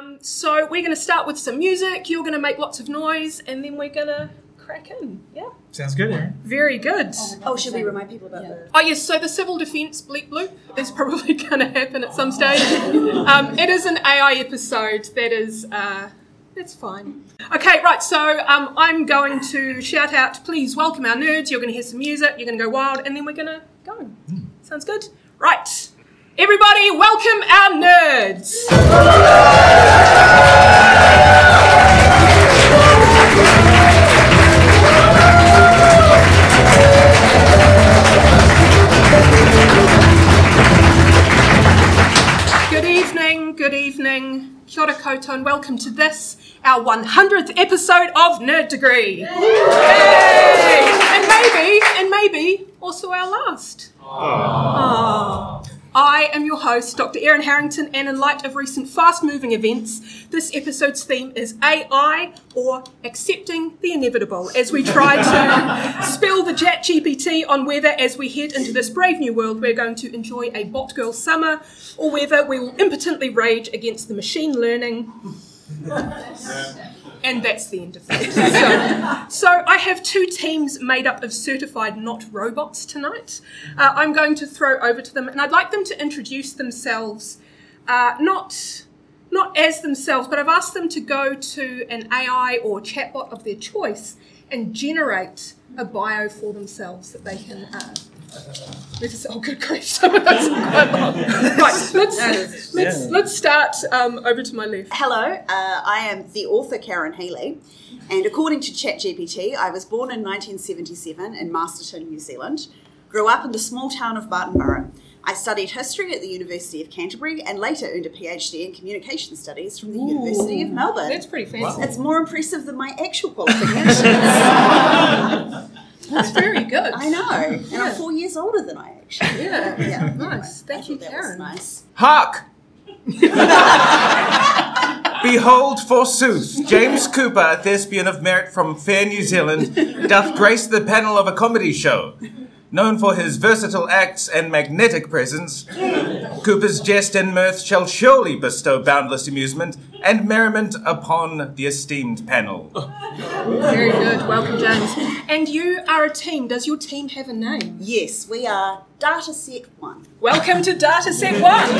Um, so we're going to start with some music. You're going to make lots of noise, and then we're going to crack in. Yeah. Sounds good, Erin. Very good. Oh, should we remind people about the? Oh yes. So the civil defence bleep bloop is probably going to happen at some stage. Um, it is an AI episode. That is. Uh, that's fine. Okay, right. So um, I'm going to shout out. Please welcome our nerds. You're going to hear some music. You're going to go wild, and then we're going to go. Sounds good. Right. Everybody, welcome our nerds. Good evening, good evening. Kia ora koutou and welcome to this, our 100th episode of Nerd Degree. Yay! And maybe, and maybe also our last. Aww. I am your host, Dr. Erin Harrington, and in light of recent fast moving events, this episode's theme is AI or accepting the inevitable as we try to spill the chat GPT on whether, as we head into this brave new world, we're going to enjoy a bot girl summer or whether we will impotently rage against the machine learning. And that's the end of that. So, so I have two teams made up of certified not robots tonight. Uh, I'm going to throw over to them, and I'd like them to introduce themselves, uh, not not as themselves, but I've asked them to go to an AI or chatbot of their choice and generate a bio for themselves that they can. Uh, let's, oh, good grief! Some of those are quite long. Right, let's let's, let's start um, over to my left. Hello, uh, I am the author Karen Healey, and according to ChatGPT, I was born in 1977 in Masterton, New Zealand. Grew up in the small town of Martinborough. I studied history at the University of Canterbury and later earned a PhD in communication studies from the University of Melbourne. That's pretty fancy. It's more impressive than my actual qualifications. That's very good. I know, and I'm four years older than I actually. Yeah, Yeah, nice. anyway, Thank you, thought that was Karen. nice. Hark! Behold, forsooth, James Kupa, a thespian of merit from fair New Zealand, doth grace the panel of a comedy show. Known for his versatile acts and magnetic presence, Kupa's jest and mirth shall surely bestow boundless amusement and merriment upon the esteemed panel. Very good. Welcome, James. And you are a team. Does your team have a name? Yes, we are Dataset One. Welcome to Dataset One.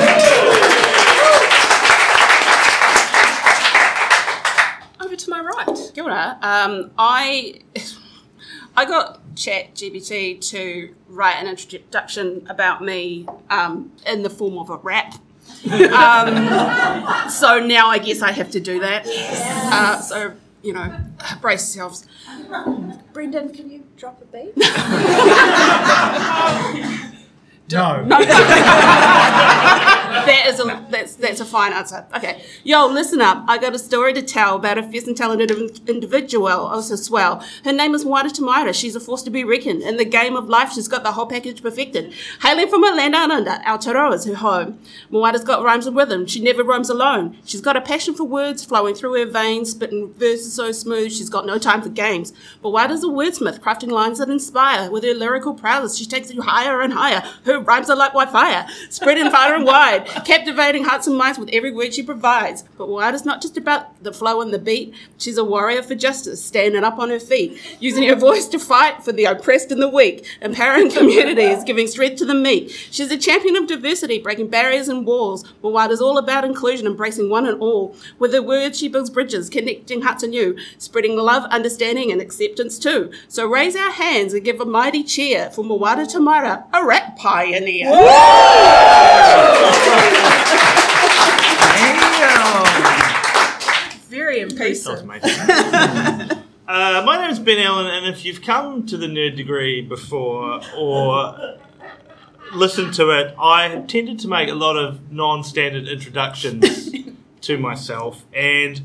Over to my right. Kia ora. Um, I I got Chat GPT to write an introduction about me um, in the form of a rap. um, so now I guess I have to do that. Uh, so you know, brace yourselves. Brendon, can you drop a beat? No. That is a that's that's a fine answer. Okay, yo, listen up. I got a story to tell about a fierce and talented in- individual. Also swell. Her name is Moata Tamaira. She's a force to be reckoned. In the game of life, she's got the whole package perfected. Hailing from a land down under, Aotearoa's her home. Moata's got rhymes and rhythm. She never roams alone. She's got a passion for words flowing through her veins, spitting verses so smooth. She's got no time for games. But Moata's a wordsmith, crafting lines that inspire. With her lyrical prowess, she takes you higher and higher. Her rhymes are like wildfire, spreading far and wide, captivating hearts and minds with every word she provides. But Moata's not just about the flow and the beat. She's a warrior for justice, standing up on her feet, using her voice to fight for the oppressed and the weak, empowering communities, giving strength to the meek. She's a champion of diversity, breaking barriers and walls. Moata's all about inclusion, embracing one and all. With her words, she builds bridges, connecting hearts anew, spreading love, understanding, and acceptance too. So raise our hands and give a mighty cheer for Moata Tamaira, a rap pioneer. Very impressive. Uh, my name is Ben Allan, and if you've come to the nerd degree before or listened to it, I have tended to make a lot of non-standard introductions to myself, and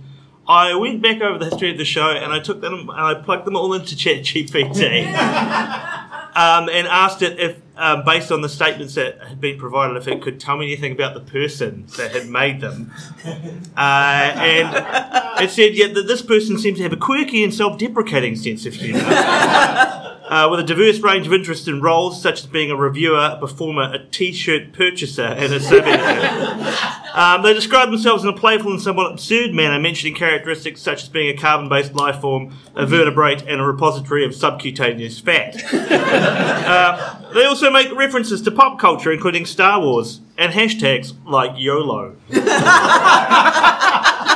I went back over the history of the show, and I took them and I plugged them all into ChatGPT, um, and asked it if, um, based on the statements that had been provided, if it could tell me anything about the person that had made them. Uh, and it said, yeah, that this person seems to have a quirky and self-deprecating sense of humour. uh, with a diverse range of interests and roles, such as being a reviewer, a performer, a t-shirt purchaser, and a survey. um, they describe themselves in a playful and somewhat absurd manner, mentioning characteristics such as being a carbon-based life form, a vertebrate, and a repository of subcutaneous fat. Uh, they also make references to pop culture, including Star Wars, and hashtags like YOLO.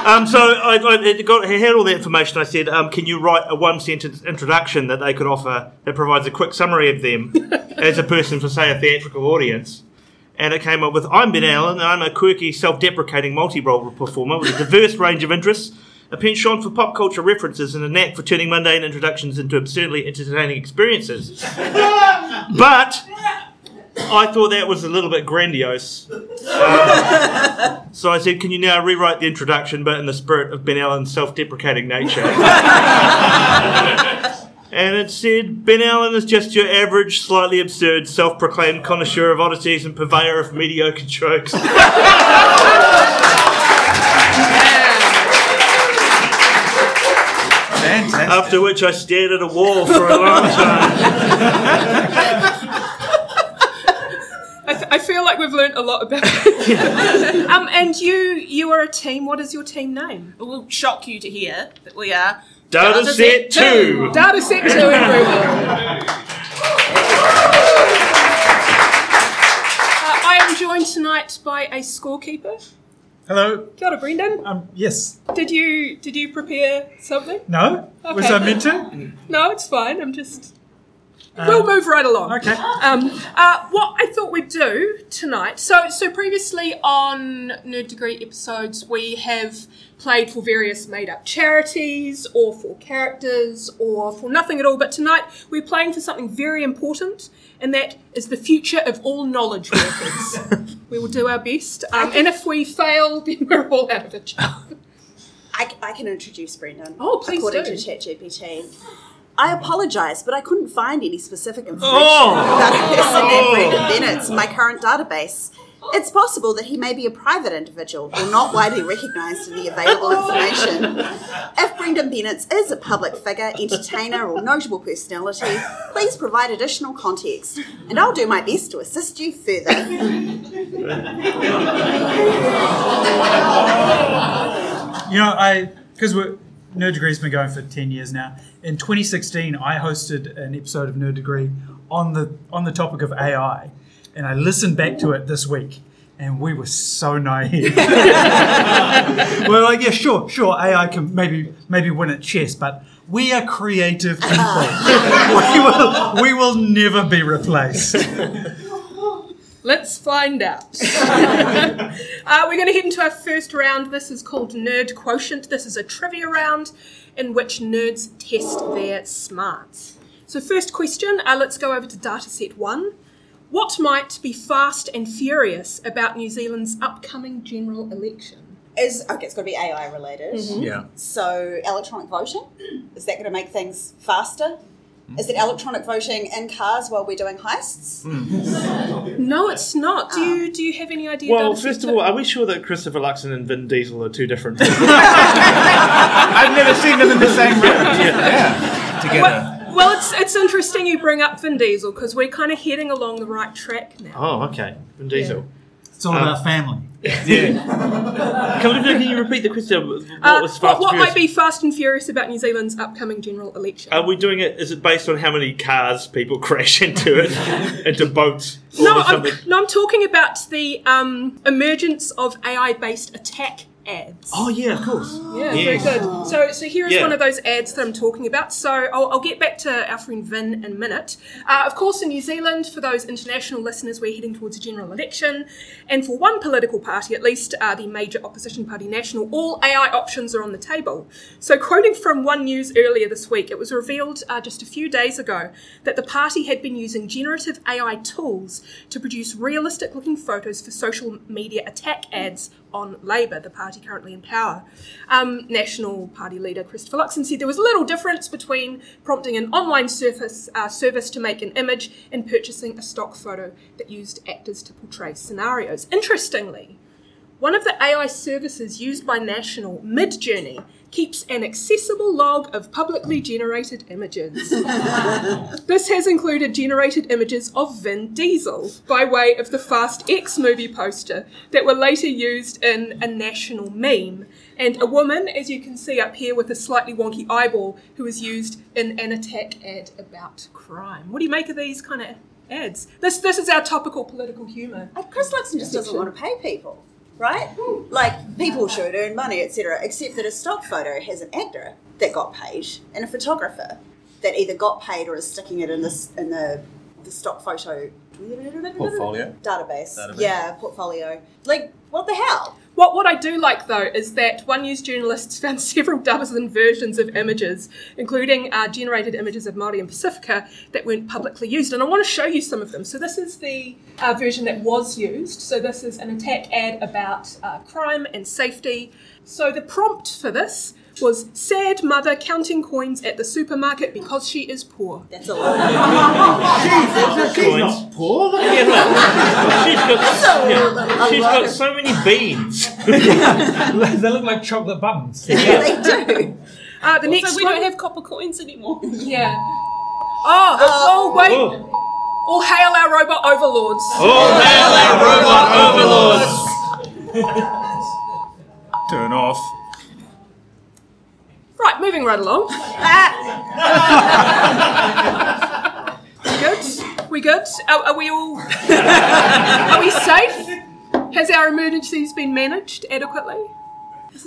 Um, so I, I, got, I had all the information. I said, um, "Can you write a one-sentence introduction that they could offer that provides a quick summary of them as a person for, say, a theatrical audience?" And it came up with, "I'm Ben Allan, and I'm a quirky, self-deprecating multi-role performer with a diverse range of interests." A penchant for pop culture references and a knack for turning mundane introductions into absurdly entertaining experiences. but I thought that was a little bit grandiose. Um, so I said, Can you now rewrite the introduction, but in the spirit of Ben Allan's self deprecating nature? and it said, Ben Allan is just your average, slightly absurd, self proclaimed connoisseur of oddities and purveyor of mediocre jokes. Fantastic. After which I stared at a wall for a long time. I, th- I feel like we've learnt a lot about it. um, and you, you are a team. What is your team name? It will shock you to hear that we are Data set two. Data set two, everyone. Uh, I am joined tonight by a scorekeeper. Hello. Kia ora, Brendon. Um, yes. Did you did you prepare something? No. Was I meant to? No, it's fine. I'm just. We'll move right along. Okay. Um, uh, what I thought we'd do tonight. So, so previously on Nerd Degree episodes, we have played for various made-up charities, or for characters, or for nothing at all. But tonight, we're playing for something very important, and that is the future of all knowledge workers. we will do our best, um, and if we fail, then we're all out of a job. I, I can introduce Brendon. Oh, please According do. to ChatGPT. I apologise, but I couldn't find any specific information Oh. about a person named oh! Brendon Bennett in my current database. It's possible that he may be a private individual or not widely recognised in the available information. If Brendon Bennett is a public figure, entertainer, or notable personality, please provide additional context, and I'll do my best to assist you further. You know, I because we're Nerd Degree's been going for ten years now. In 2016, I hosted an episode of Nerd Degree on the on the topic of AI, and I listened back to it this week, and we were so naive. we're like, yeah, sure, sure, AI can maybe maybe win at chess, but we are creative people. we will we will never be replaced. Let's find out. uh, we're going to head into our first round. This is called Nerd Quotient. This is a trivia round in which nerds test their smarts. So, first question uh, let's go over to dataset one. What might be fast and furious about New Zealand's upcoming general election? Is okay, it's got to be AI related. Yeah. So, electronic voting is that going to make things faster? Is it electronic voting in cars while we're doing heists? Mm. No, it's not. Do you do you have any idea? Well, Dataset first of all, are we sure that Christopher Luxon and Vin Diesel are two different people? I've never seen them in the same room. Yeah. Together. well, well, it's it's interesting you bring up Vin Diesel because we're kind of heading along the right track now. oh, okay. Vin Diesel. It's all about family. Yeah. can, can you repeat the question? What Uh, was fast what and might be fast and furious about New Zealand's upcoming general election? Are we doing it? Is it based on how many cars people crash into it, into boats? No, I'm, no, I'm talking about the um, emergence of AI-based attack ads. Oh yeah, of course. yeah, yes. very good. So, so here is Yeah. one of those ads that I'm talking about. So, I'll, I'll get back to our friend Vin in a minute. Uh, of course, in New Zealand, for those international listeners, we're heading towards a general election, and for one political party, at least uh, the major opposition party, National, all AI options are on the table. So, quoting from One News earlier this week, it was revealed uh, just a few days ago that the party had been using generative AI tools to produce realistic-looking photos for social media attack ads on Labour, the party currently in power. Um, National Party leader Christopher Luxon said there was little difference between prompting an online surface, uh, service to make an image and purchasing a stock photo that used actors to portray scenarios. Interestingly, one of the AI services used by National, Midjourney, keeps an accessible log of publicly generated images. this has included generated images of Vin Diesel by way of the Fast X movie poster that were later used in a national meme, and a woman, as you can see up here with a slightly wonky eyeball, who was used in an attack ad about crime. What do you make of these kind of ads? This this is our topical political humour. Uh, Chris Luxon just doesn't want to pay people, right? Like people should earn money, etc. Except that a stock photo has an actor that got paid and a photographer that either got paid or is sticking it in this in the the stock photo Portfolio? database. Database. Yeah, portfolio. Like what the hell? What, what I do like though is that One News journalists found several dozen versions of images, including uh, generated images of Māori and Pacifica that weren't publicly used. And I want to show you some of them. So this is the uh, version that was used. So this is an attack ad about uh, crime and safety. So the prompt for this was sad mother counting coins at the supermarket because she is poor. That's a lot. She's not poor. Look. She's got, yeah, she's got so many beans. they look like chocolate buns. yeah, they do. Uh, the next So we one, don't have copper coins anymore. yeah. Oh, oh, wait! Oh, All hail our robot overlords. oh hail our robot overlords. Turn off. Right, moving right along. Uh, we good? We good? Are, are we all? are we safe? Has our emergencies been managed adequately?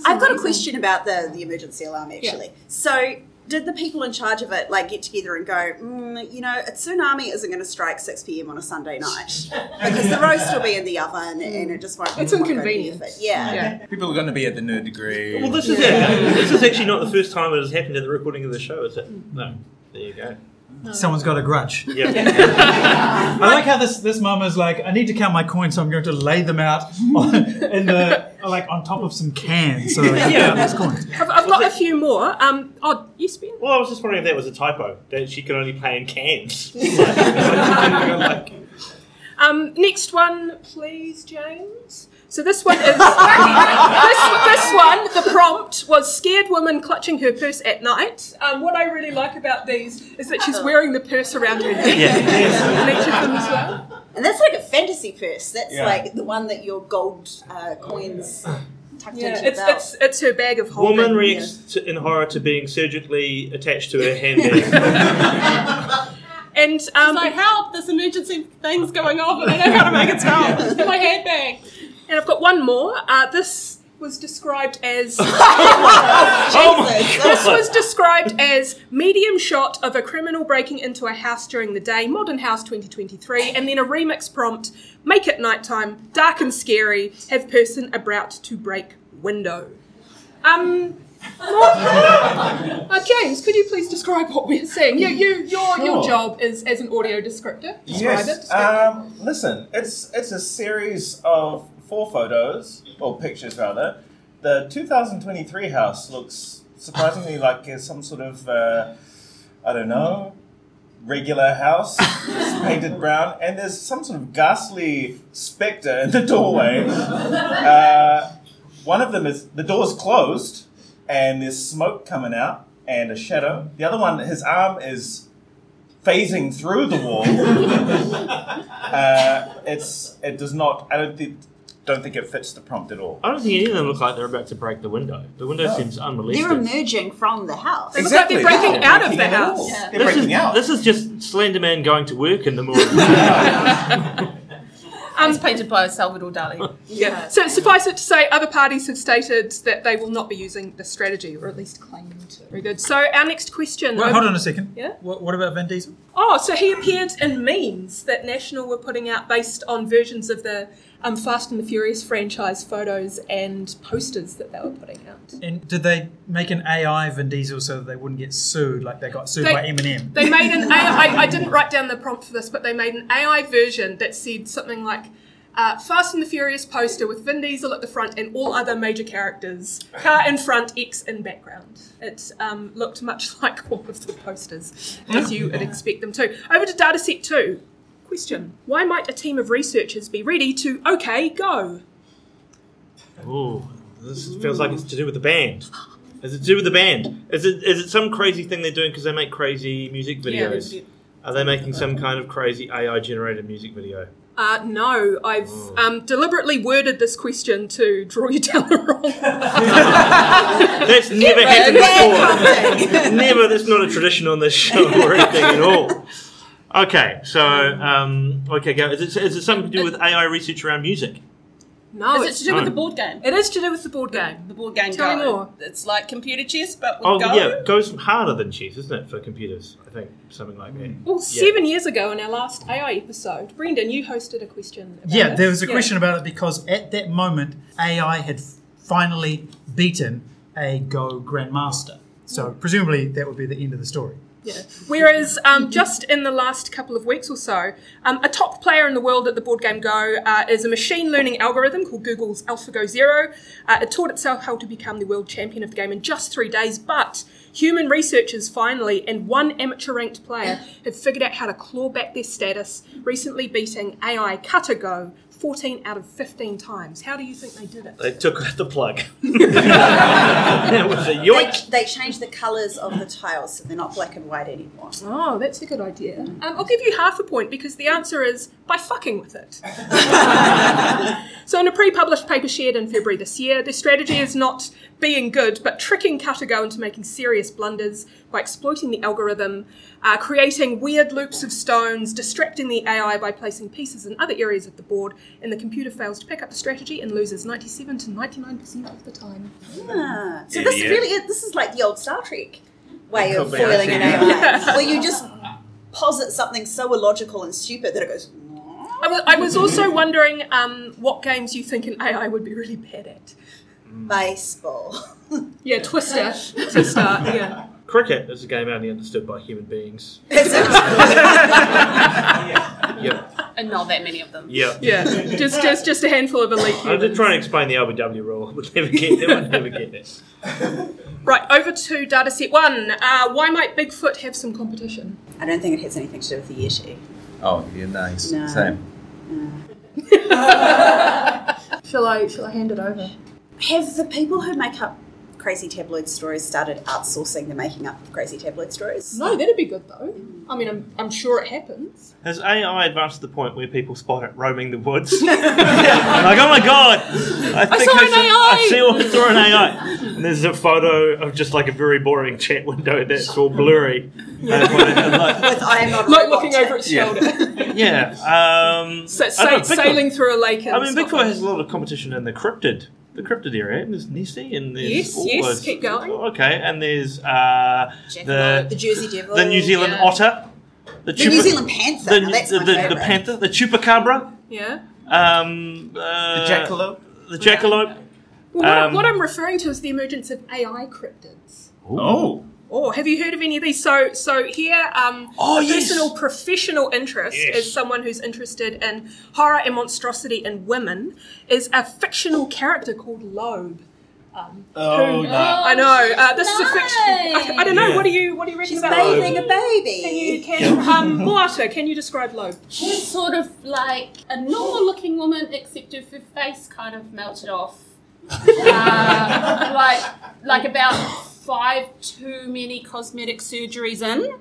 I've got a question about the, the emergency alarm actually. So, did the people in charge of it like get together and go, mm, you know, a tsunami isn't going to strike 6 p.m. on a Sunday night because the roast will be in the oven and it just won't. It's inconvenient. near. Yeah. Yeah. People are going to be at the nerd degree. Well, this is it. This is actually not the first time it has happened at the recording of the show, is it? No. There you go. Someone's got a grudge. Yeah. I like how this this mum is like, I need to count my coins, so I'm going to lay them out on, in the like on top of some cans so that I can count these coins. I've, I've got a few more. Um, oh, yes, Ben? Well, I was just wondering if that was a typo that she can only play in cans. like, Um, next one, please, James. So this one is this, this one. The prompt was scared woman clutching her purse at night. Um, what I really like about these is that she's wearing the purse around her neck. yeah. And each of them as well. And that's like a fantasy purse. That's Yeah. like the one that your gold uh, coins tucked Yeah, into it's, belt. it's it's her bag of holding. Woman reacts to, in horror to being surgically attached to her handbag. And um, So help! There's emergency thing's going on, and I don't know how to make it stop. In my handbag. And I've got one more. Uh, this was described as oh This was described as medium shot of a criminal breaking into a house during the day, Modern House 2023, and then a remix prompt, make it nighttime, dark and scary, have person about to break window. Um, uh, James, could you please describe what we're seeing? You, you, your, your job is as an audio descriptor. Describe it. Yes. describe Um, listen, it's it's a series of four photos or pictures rather. The 2023 house looks surprisingly like some sort of uh, I don't know regular house. It's painted brown, and there's some sort of ghastly spectre in the doorway. Uh, one of them is the door's closed, and there's smoke coming out and a shadow. The other one, his arm is phasing through the wall. uh, it's it does not. I don't think don't think it fits the prompt at all. I don't think any of them look like they're about to break the window. The window No. seems They're emerging from the house. They look like they're breaking yeah, out of the house. Yeah. They're This breaking is, out. this is just Slenderman going to work in the morning. It's painted by Salvador Dali. Yeah. So suffice it to say, other parties have stated that they will not be using this strategy, or at least claim to. Very good. So our next question. Wait, hold on a second. Yeah? What, what about Van Diesel? Oh, so he appeared in memes that National were putting out based on versions of the um, Fast and the Furious franchise photos and posters that they were putting out. And did they make an AI Vin Diesel so that they wouldn't get sued like they got sued They- by Eminem? They made an AI. I, I didn't write down the prompt for this, but they made an AI version that said something like. Uh, Fast and the Furious poster with Vin Diesel at the front and all other major characters. Car in front, X in background. It um, looked much like all of the posters, as you would expect them to. Over to dataset two. Question Why might a team of researchers be ready to, okay, go? Ooh, this feels like it's to do with the band. Is it to do with the band? Is it is it some crazy thing they're doing because they make crazy music Yeah, videos? Are they making some kind of crazy AI generated music video? Uh, no, I've um, deliberately worded this question to draw you down the wrong. That's never happened before. never. That's not a tradition on this show or anything at all. Okay, so um, okay, go. Is it, is it something to do with AI research around music? No, Is it it's, to do with no. the board game? it is to do with the board game. The board game Tell me Go. more. It's like computer chess, but with Oh Go. yeah, it goes harder than chess, isn't it, for computers? I think something like that. Well, Yeah. seven years ago in our last AI episode, Brendon, you hosted a question. About Yeah, this. there was a Yeah. question about it because at that moment AI had f- finally beaten a Go Grandmaster. So presumably that would be the end of the story. Yeah. Whereas um, just in the last couple of weeks or so, um, a top player in the world at the board game Go uh, is a machine learning algorithm called Google's AlphaGo Zero. Uh, it taught itself how to become the world champion of the game in just three days, but human researchers finally and one amateur ranked player have figured out how to claw back their status, recently beating AI KataGo 14 out of 15 times. How do you think they did it? They took out the plug. it was a They, yoink. they changed the colours of the tiles so they're not black and white anymore. Oh, that's a good idea. Um, I'll give you half a point because the answer is by fucking with it. so, in a pre published paper shared in February this year, their strategy is not being good, but tricking KataGo into making serious blunders by exploiting the algorithm, uh, creating weird loops of stones, distracting the AI by placing pieces in other areas of the board, and the computer fails to pick up the strategy and loses 97 to 99% of the time. Ah, so this Idiot. really is, this is like the old Star Trek way of foiling an AI, where you just posit something so illogical and stupid that it goes. I wa- I was also wondering um, what games you think an AI would be really bad at. Baseball. Yeah, Twister to start. Yeah. Cricket is a game only understood by human beings. Is it? Yep. And not that many of them. Yep. Yeah, just just just a handful of elite I'm humans. just trying to explain the LBW rule. I would never get that. Would never get it. Right, over to dataset one. Uh, why might Bigfoot have some competition? I don't think it has anything to do with the Yeti. Oh, yeah, nice. No. Same. Shall I shall I hand it over? Have the people who make up crazy tabloid stories started outsourcing the making up of crazy tabloid stories? No, that'd be good though. I mean, I'm I'm sure it happens. Has AI advanced to the point where people spot it roaming the woods? like, oh my god! I, think saw an AI! I see I saw an AI. And there's a photo of just like a very boring chat window that's all blurry. And like, With I am not Like looking over its Yeah. shoulder, yeah. Um, so, I sa- don't know, sailing through a lake. In I mean, Bigfoot has a lot of competition in the cryptid, the cryptid area. There's Nessie and there's Yes, all yes, those- keep going. Okay, and there's uh, The, the Jersey Devil. the New Zealand yeah. otter, the, The New Zealand panther. the, now that's the, my the, the panther, the chupacabra, Yeah. um, uh, The jackalope. the jackalope. Well, what, Um, what I'm referring to is the emergence of AI cryptids. Oh. Oh, have you heard of any of these? So, so here, um, Oh, a yes. personal professional interest Yes. is someone who's interested in horror and monstrosity in women. Is a fictional character called Loab. Um, Oh, who- no. I know. Uh, this is a fiction. I, I don't know. Yeah. What do you What do you reckon She's about Loab? bathing a baby. Can you can um, Moata, Can you describe Loab? She's sort of like a normal looking woman, except if her face kind of melted off. Uh, like, like about Five too many cosmetic surgeries in.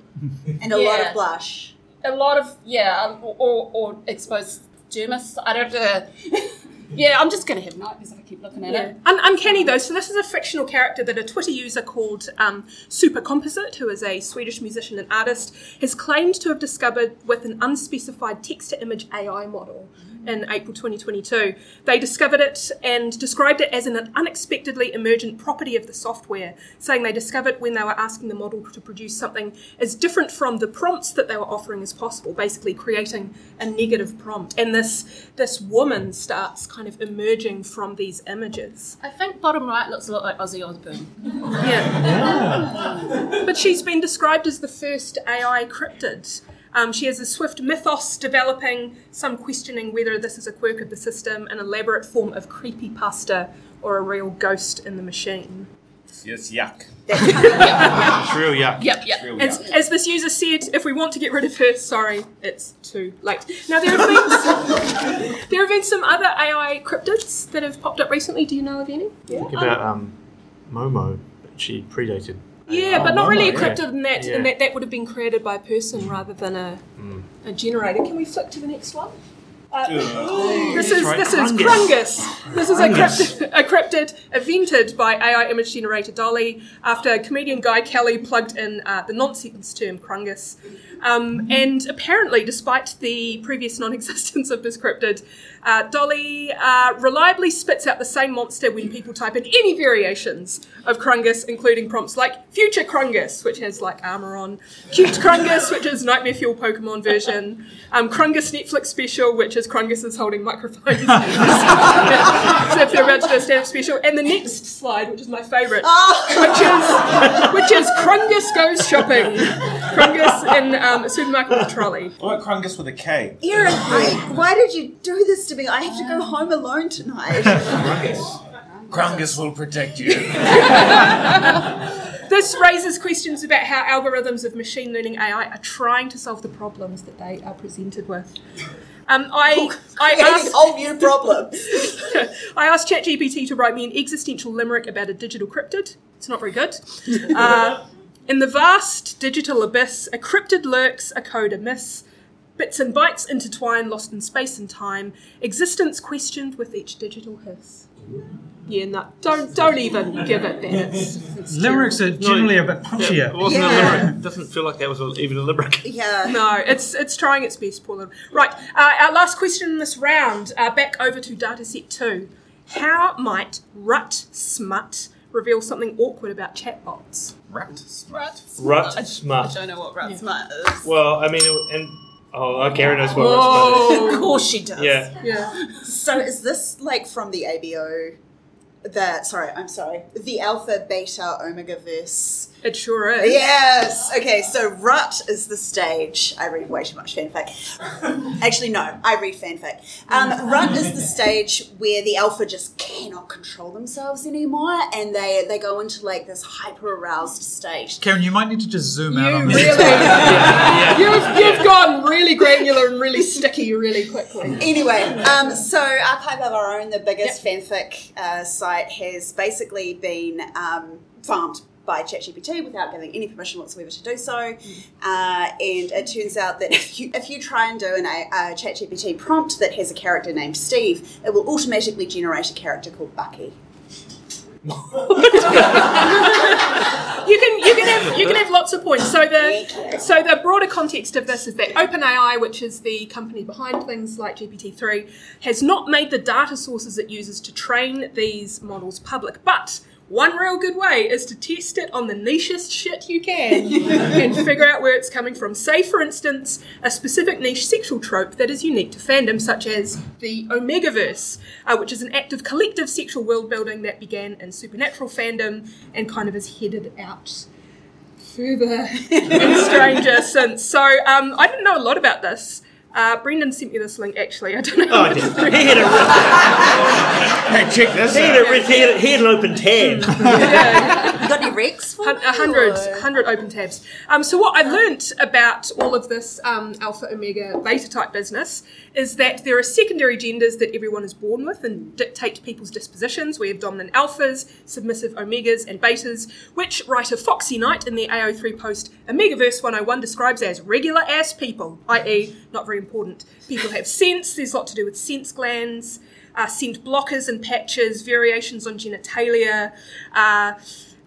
and a lot of blush. a lot of yeah, or, or, or exposed dermis. I don't. Uh, yeah, I'm just gonna have nightmares if I keep looking at Yeah. it. Un- uncanny though. So this is a fictional character that a Twitter user called um, Supercomposite, who is a Swedish musician and artist, has claimed to have discovered with an unspecified text-to-image AI model in April 2022. They discovered it and described it as an unexpectedly emergent property of the software, saying they discovered when they were asking the model to produce something as different from the prompts that they were offering as possible, basically creating a negative prompt. And this this woman starts kind of emerging from these images. I think bottom right looks a lot like Ozzy Osbourne. Yeah. But she's been described as the first AI cryptid. Um, she has a swift mythos developing, some questioning whether this is a quirk of the system, an elaborate form of creepypasta, or a real ghost in the machine. Yes, yuck. That's It's real yuck. Yep, yep. Real As, yuck. as this user said, if we want to get rid of her, sorry, it's too late. Now there have been some, there have been some other AI cryptids that have popped up recently. Do you know of any? Think about um, Momo, she predated. Yeah, but not really a Yeah. cryptid in that, in Yeah. that that would have been created by a person rather than a, a generator. Can we flick to the next one? Uh, this is right, this is Krungus. Krungus. This is a cryptid, a cryptid invented by AI image generator DALL-E after comedian Guy Kelly plugged in uh, the nonsense term Krungus. Um, and apparently, despite the previous non-existence of this cryptid, uh, DALL-E uh, reliably spits out the same monster when people type in any variations of Krungus, including prompts like "Future Krungus," which has like armor on, "Cute Krungus," which is Nightmare Fuel Pokemon version, um, Krungus Netflix special, which is Krungus is holding microphones. so if they're about to do a stand-up special, and the next slide, which is my favourite, which is which is Krungus goes shopping. Krungus in um, a supermarket with a trolley. What about Krungus with a K? Erin, I, why did you do this to me? I have to go home alone tonight. Krungus will protect you. This raises questions about how algorithms of machine learning AI are trying to solve the problems that they are presented with. Um, I, I Creating asked, whole new problems. I asked ChatGPT to write me an existential limerick about a digital cryptid. It's not very good. Uh, in the vast digital abyss, a cryptid lurks, a code amiss. Bits and bytes intertwine, lost in space and time. Existence questioned with each digital hiss. Yeah, no, don't don't even give it that. It's, it's Limericks are generally a bit It punchier. wasn't Yeah. a limerick. Doesn't feel like that was even a limerick. Yeah. No, it's it's trying its best, Paula. Right, uh, our last question in this round. Uh, back over to dataset two. How might rut smut reveal something awkward about chatbots? Rat. Rut smut. Rut smut. I don't know what rat smut is. Well, I mean, and Oh, oh, Karen knows what rut smut Of course she does. Yeah. Yeah. So is this like from the ABO? The sorry, I'm sorry. The alpha, beta, omega verse. It sure is. Yes. Okay. So rut is the stage. I read way too much fanfic. Actually, no. I read fanfic. Um, rut is the stage where the alpha just cannot control themselves anymore, and they they go into like this hyper aroused state. Karen, you might need to just zoom You out on really, this. Yeah. you've, you've gone really granular and really sticky really quickly. Anyway, um, so Archive of Our Own, the biggest fanfic uh, site, has basically been um, farmed by ChatGPT without giving any permission whatsoever to do so. Uh, and it turns out that if you if you try and do an, a, a ChatGPT prompt that has a character named Steve, it will automatically generate a character called Bucky. You can you can have you can have lots of points. So the so the broader context of this is that OpenAI, which is the company behind things like GPT three, has not made the data sources it uses to train these models public, but one real good way is to test it on the nichest shit you can and figure out where it's coming from. Say, for instance, a specific niche sexual trope that is unique to fandom, such as the Omegaverse, uh, which is an act of collective sexual world building that began in supernatural fandom and kind of is headed out further and stranger since. So um, I didn't know a lot about this. Uh, Brendon sent me this link actually. I don't know. Oh, I did. He had a Hey, check this he had, a, out. he had, he had an open tab. You got any recs for a hundred, hundred open tabs. Um, so what I learnt about all of this um, alpha, omega, beta type business is that there are secondary genders that everyone is born with and dictate people's dispositions. We have dominant alphas, submissive omegas, and betas, which writer Foxy Knight in the AO3 post Omegaverse 101 describes as regular ass people, i.e., not very important. People have sense. There's a lot to do with sense glands uh, scent blockers and patches, variations on genitalia. Uh,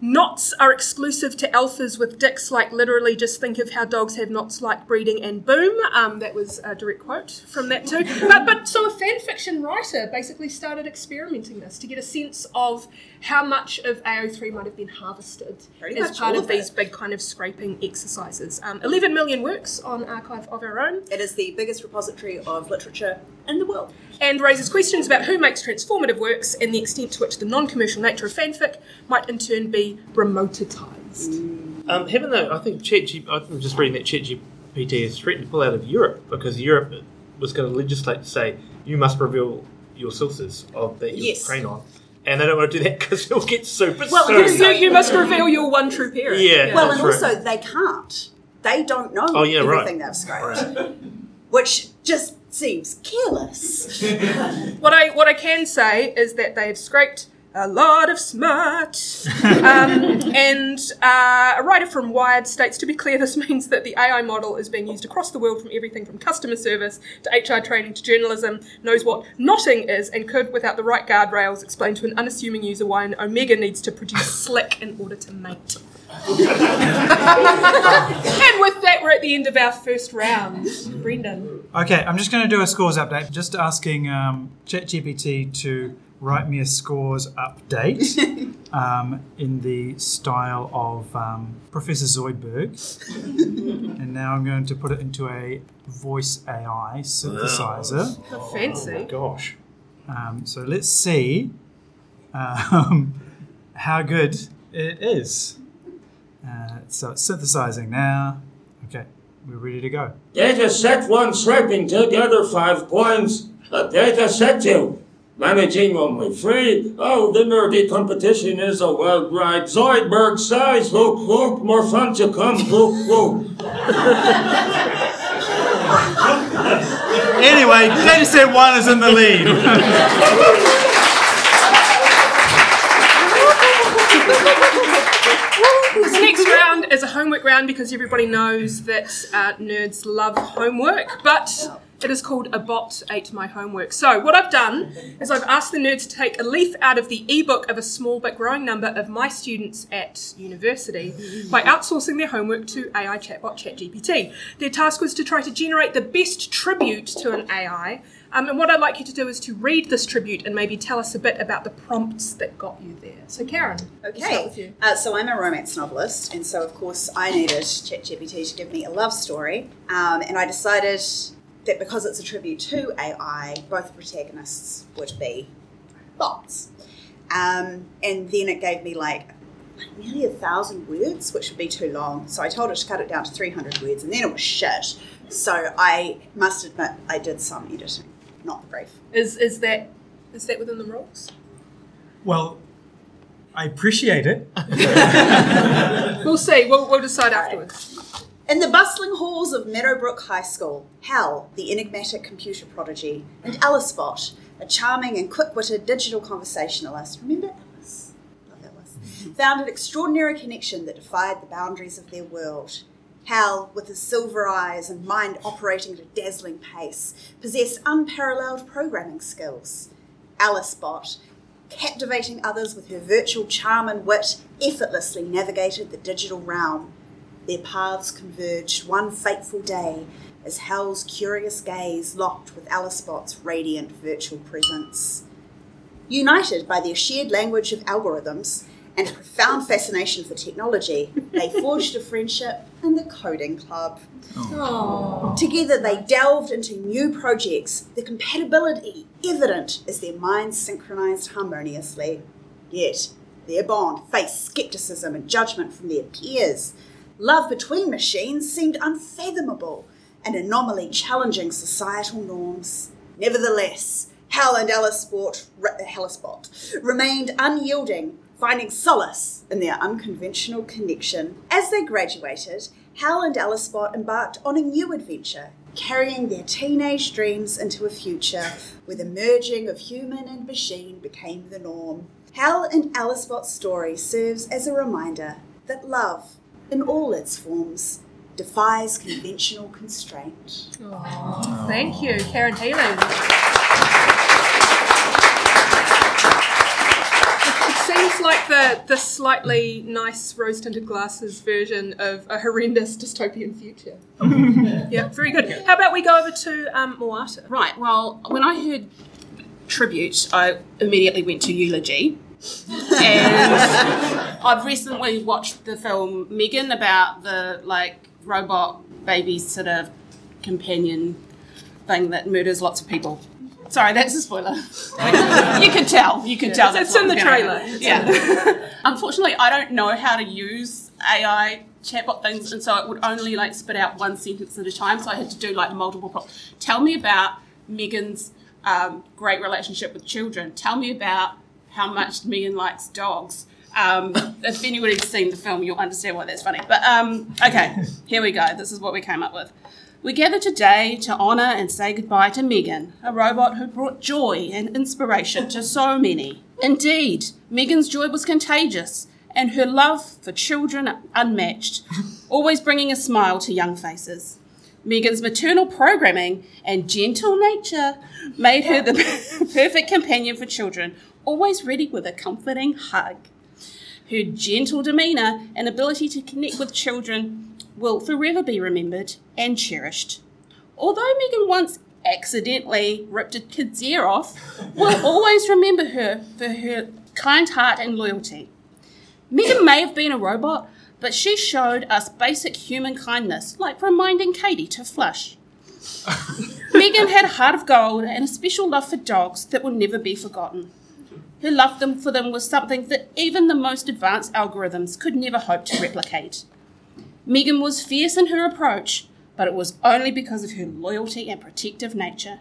knots are exclusive to alphas with dicks, like literally just think of how dogs have knots like breeding and boom. Um, that was a direct quote from that too. But, but so a fan fiction writer basically started experimenting this to get a sense of how much of AO3 might have been harvested Pretty as part of of it. these big kind of scraping exercises. Um, 11 million works on Archive of Our Own. It is the biggest repository of literature in the world. and raises questions about who makes transformative works and the extent to which the non commercial nature of fanfic might in turn be remotitized. Um, even though I think ChatGPT, I'm just reading that ChatGPT has threatened to pull out of Europe because Europe was going to legislate to say you must reveal your sources of that you Yes. train on, and I don't want to do that because it'll get super Well, you- You, you must reveal your one true parent. Yeah. Well, That's and right. also they can't. They don't know Oh, yeah, right. everything they've scraped, which just seems careless. What I what I can say is that they've scraped a lot of smut. um, and uh, a writer from Wired states, to be clear, this means that the AI model is being used across the world from everything from customer service to HR training to journalism, knows what knotting is, and could, without the right guardrails, explain to an unassuming user why an Omega needs to produce slick in order to mate. and with that, we're at the end of our first round. Brendon. Okay, I'm just going to do a scores update. Just asking um, ChatGPT to write me a scores update um, in the style of um, Professor Zoidberg. and now I'm going to put it into a voice AI synthesizer. Oh, Fancy. Gosh. Um, so let's see um, how good it is. Uh, so it's synthesizing now. Okay, we're ready to go. Data set one scraping together five points. A data set two. Managing only three. Oh, the nerdy competition is a wild ride. Zoidberg size. Whoop, whoop. More fun to come. Whoop, whoop. Anyway, data set one is in the lead. This next round is a homework round because everybody knows that uh, nerds love homework, but it is called A Bot Ate My Homework. So, what I've done is I've asked the nerds to take a leaf out of the ebook of a small but growing number of my students at university by outsourcing their homework to AI chatbot ChatGPT. Their task was to try to generate the best tribute to an AI. Um, and what I'd like you to do is to read this tribute and maybe tell us a bit about the prompts that got you there. So, Karen, let's start with Okay, you. uh, so I'm a romance novelist, and so of course I needed ChatGPT to give me a love story, um, and I decided that because it's a tribute to AI, both the protagonists would be bots. Um, and then it gave me like nearly a thousand words, which would be too long. So I told it to cut it down to 300 words, and then it was shit. So I must admit I did some editing, not the brief. Is is that is that within the rules? Well, I appreciate it. We'll see. We'll, we'll decide afterwards. In the bustling halls of Meadowbrook High School, Hal, the enigmatic computer prodigy, and Alice Bot, a charming and quick-witted digital conversationalist, remember Alice? Love Alice. Mm-hmm. Found an extraordinary connection that defied the boundaries of their world. Hal, with his silver eyes and mind operating at a dazzling pace, possessed unparalleled programming skills. Alice Bot, captivating others with her virtual charm and wit, effortlessly navigated the digital realm. Their paths converged one fateful day as Hal's curious gaze locked with Alice Bot's radiant virtual presence. United by their shared language of algorithms and a profound fascination for technology, they forged a friendship in the coding club. Oh. Together, they delved into new projects, the compatibility evident as their minds synchronized harmoniously. Yet, their bond faced skepticism and judgment from their peers. Love between machines seemed unfathomable, an anomaly challenging societal norms. Nevertheless, Hal and Hellesport, Hellespot uh, remained unyielding, finding solace in their unconventional connection. As they graduated, Hal and Alice Bot embarked on a new adventure, carrying their teenage dreams into a future where the merging of human and machine became the norm. Hal and Alice Bot's story serves as a reminder that love, in all its forms, defies conventional constraint. Thank you, Karen Healey. It seems like the, the slightly nice rose tinted glasses version of a horrendous dystopian future. yeah, very good. How about we go over to um, Moata? Right. Well, when I heard tribute, I immediately went to eulogy. And I've recently watched the film Megan about the like robot baby sort of companion thing that murders lots of people. Sorry, that's a spoiler. you can tell. You can tell. It's that's in the trailer. It's Yeah. Unfortunately, I don't know how to use AI chatbot things, and so it would only like spit out one sentence at a time. So I had to do like multiple prompts. Tell me about Megan's um, great relationship with children. Tell me about how much Megan likes dogs. Um, if anybody's seen the film, you'll understand why that's funny. But um, okay, here we go. This is what we came up with. We gather today to honour and say goodbye to Megan, a robot who brought joy and inspiration to so many. Indeed, Megan's joy was contagious, and her love for children unmatched, always bringing a smile to young faces. Megan's maternal programming and gentle nature made her the perfect companion for children, always ready with a comforting hug. Her gentle demeanour and ability to connect with children will forever be remembered and cherished. Although Megan once accidentally ripped a kid's ear off, we'll always remember her for her kind heart and loyalty. Megan may have been a robot, but she showed us basic human kindness, like reminding Katie to flush. Megan had a heart of gold and a special love for dogs that will never be forgotten. Her loved them for them was something that even the most advanced algorithms could never hope to replicate. Megan was fierce in her approach, but it was only because of her loyalty and protective nature.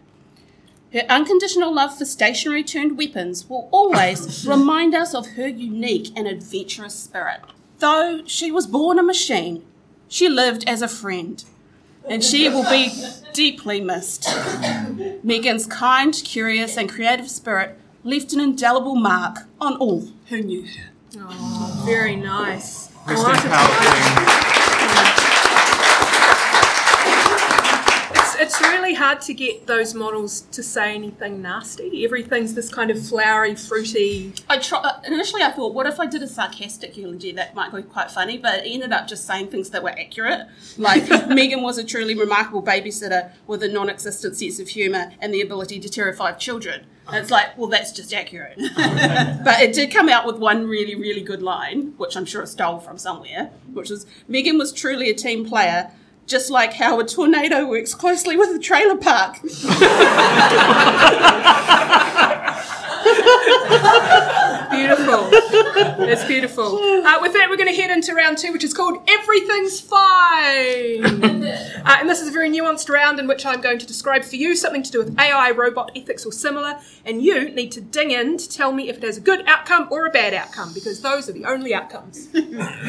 Her unconditional love for stationary turned weapons will always remind us of her unique and adventurous spirit. Though she was born a machine, she lived as a friend, and she will be deeply missed. Megan's kind, curious, and creative spirit left an indelible mark on all who knew her. Oh, very nice. Kristen Right. Cowling. It's, it's really hard to get those models to say anything nasty. Everything's this kind of flowery, fruity. I try, uh, initially I thought, what if I did a sarcastic eulogy? That might be quite funny, but it ended up just saying things that were accurate. Like Megan was a truly remarkable babysitter with a non-existent sense of humour and the ability to terrify children. And it's like, well, that's just accurate. but it did come out with one really, really good line, which I'm sure it stole from somewhere, which was Megan was truly a team player. Just like how a tornado works closely with a trailer park. Beautiful. it's beautiful. Uh, with that, we're going to head into round two, which is called Everything's Fine. Uh, and this is a very nuanced round in which I'm going to describe for you something to do with AI, robot ethics, or similar. And you need to ding in to tell me if it has a good outcome or a bad outcome, because those are the only outcomes.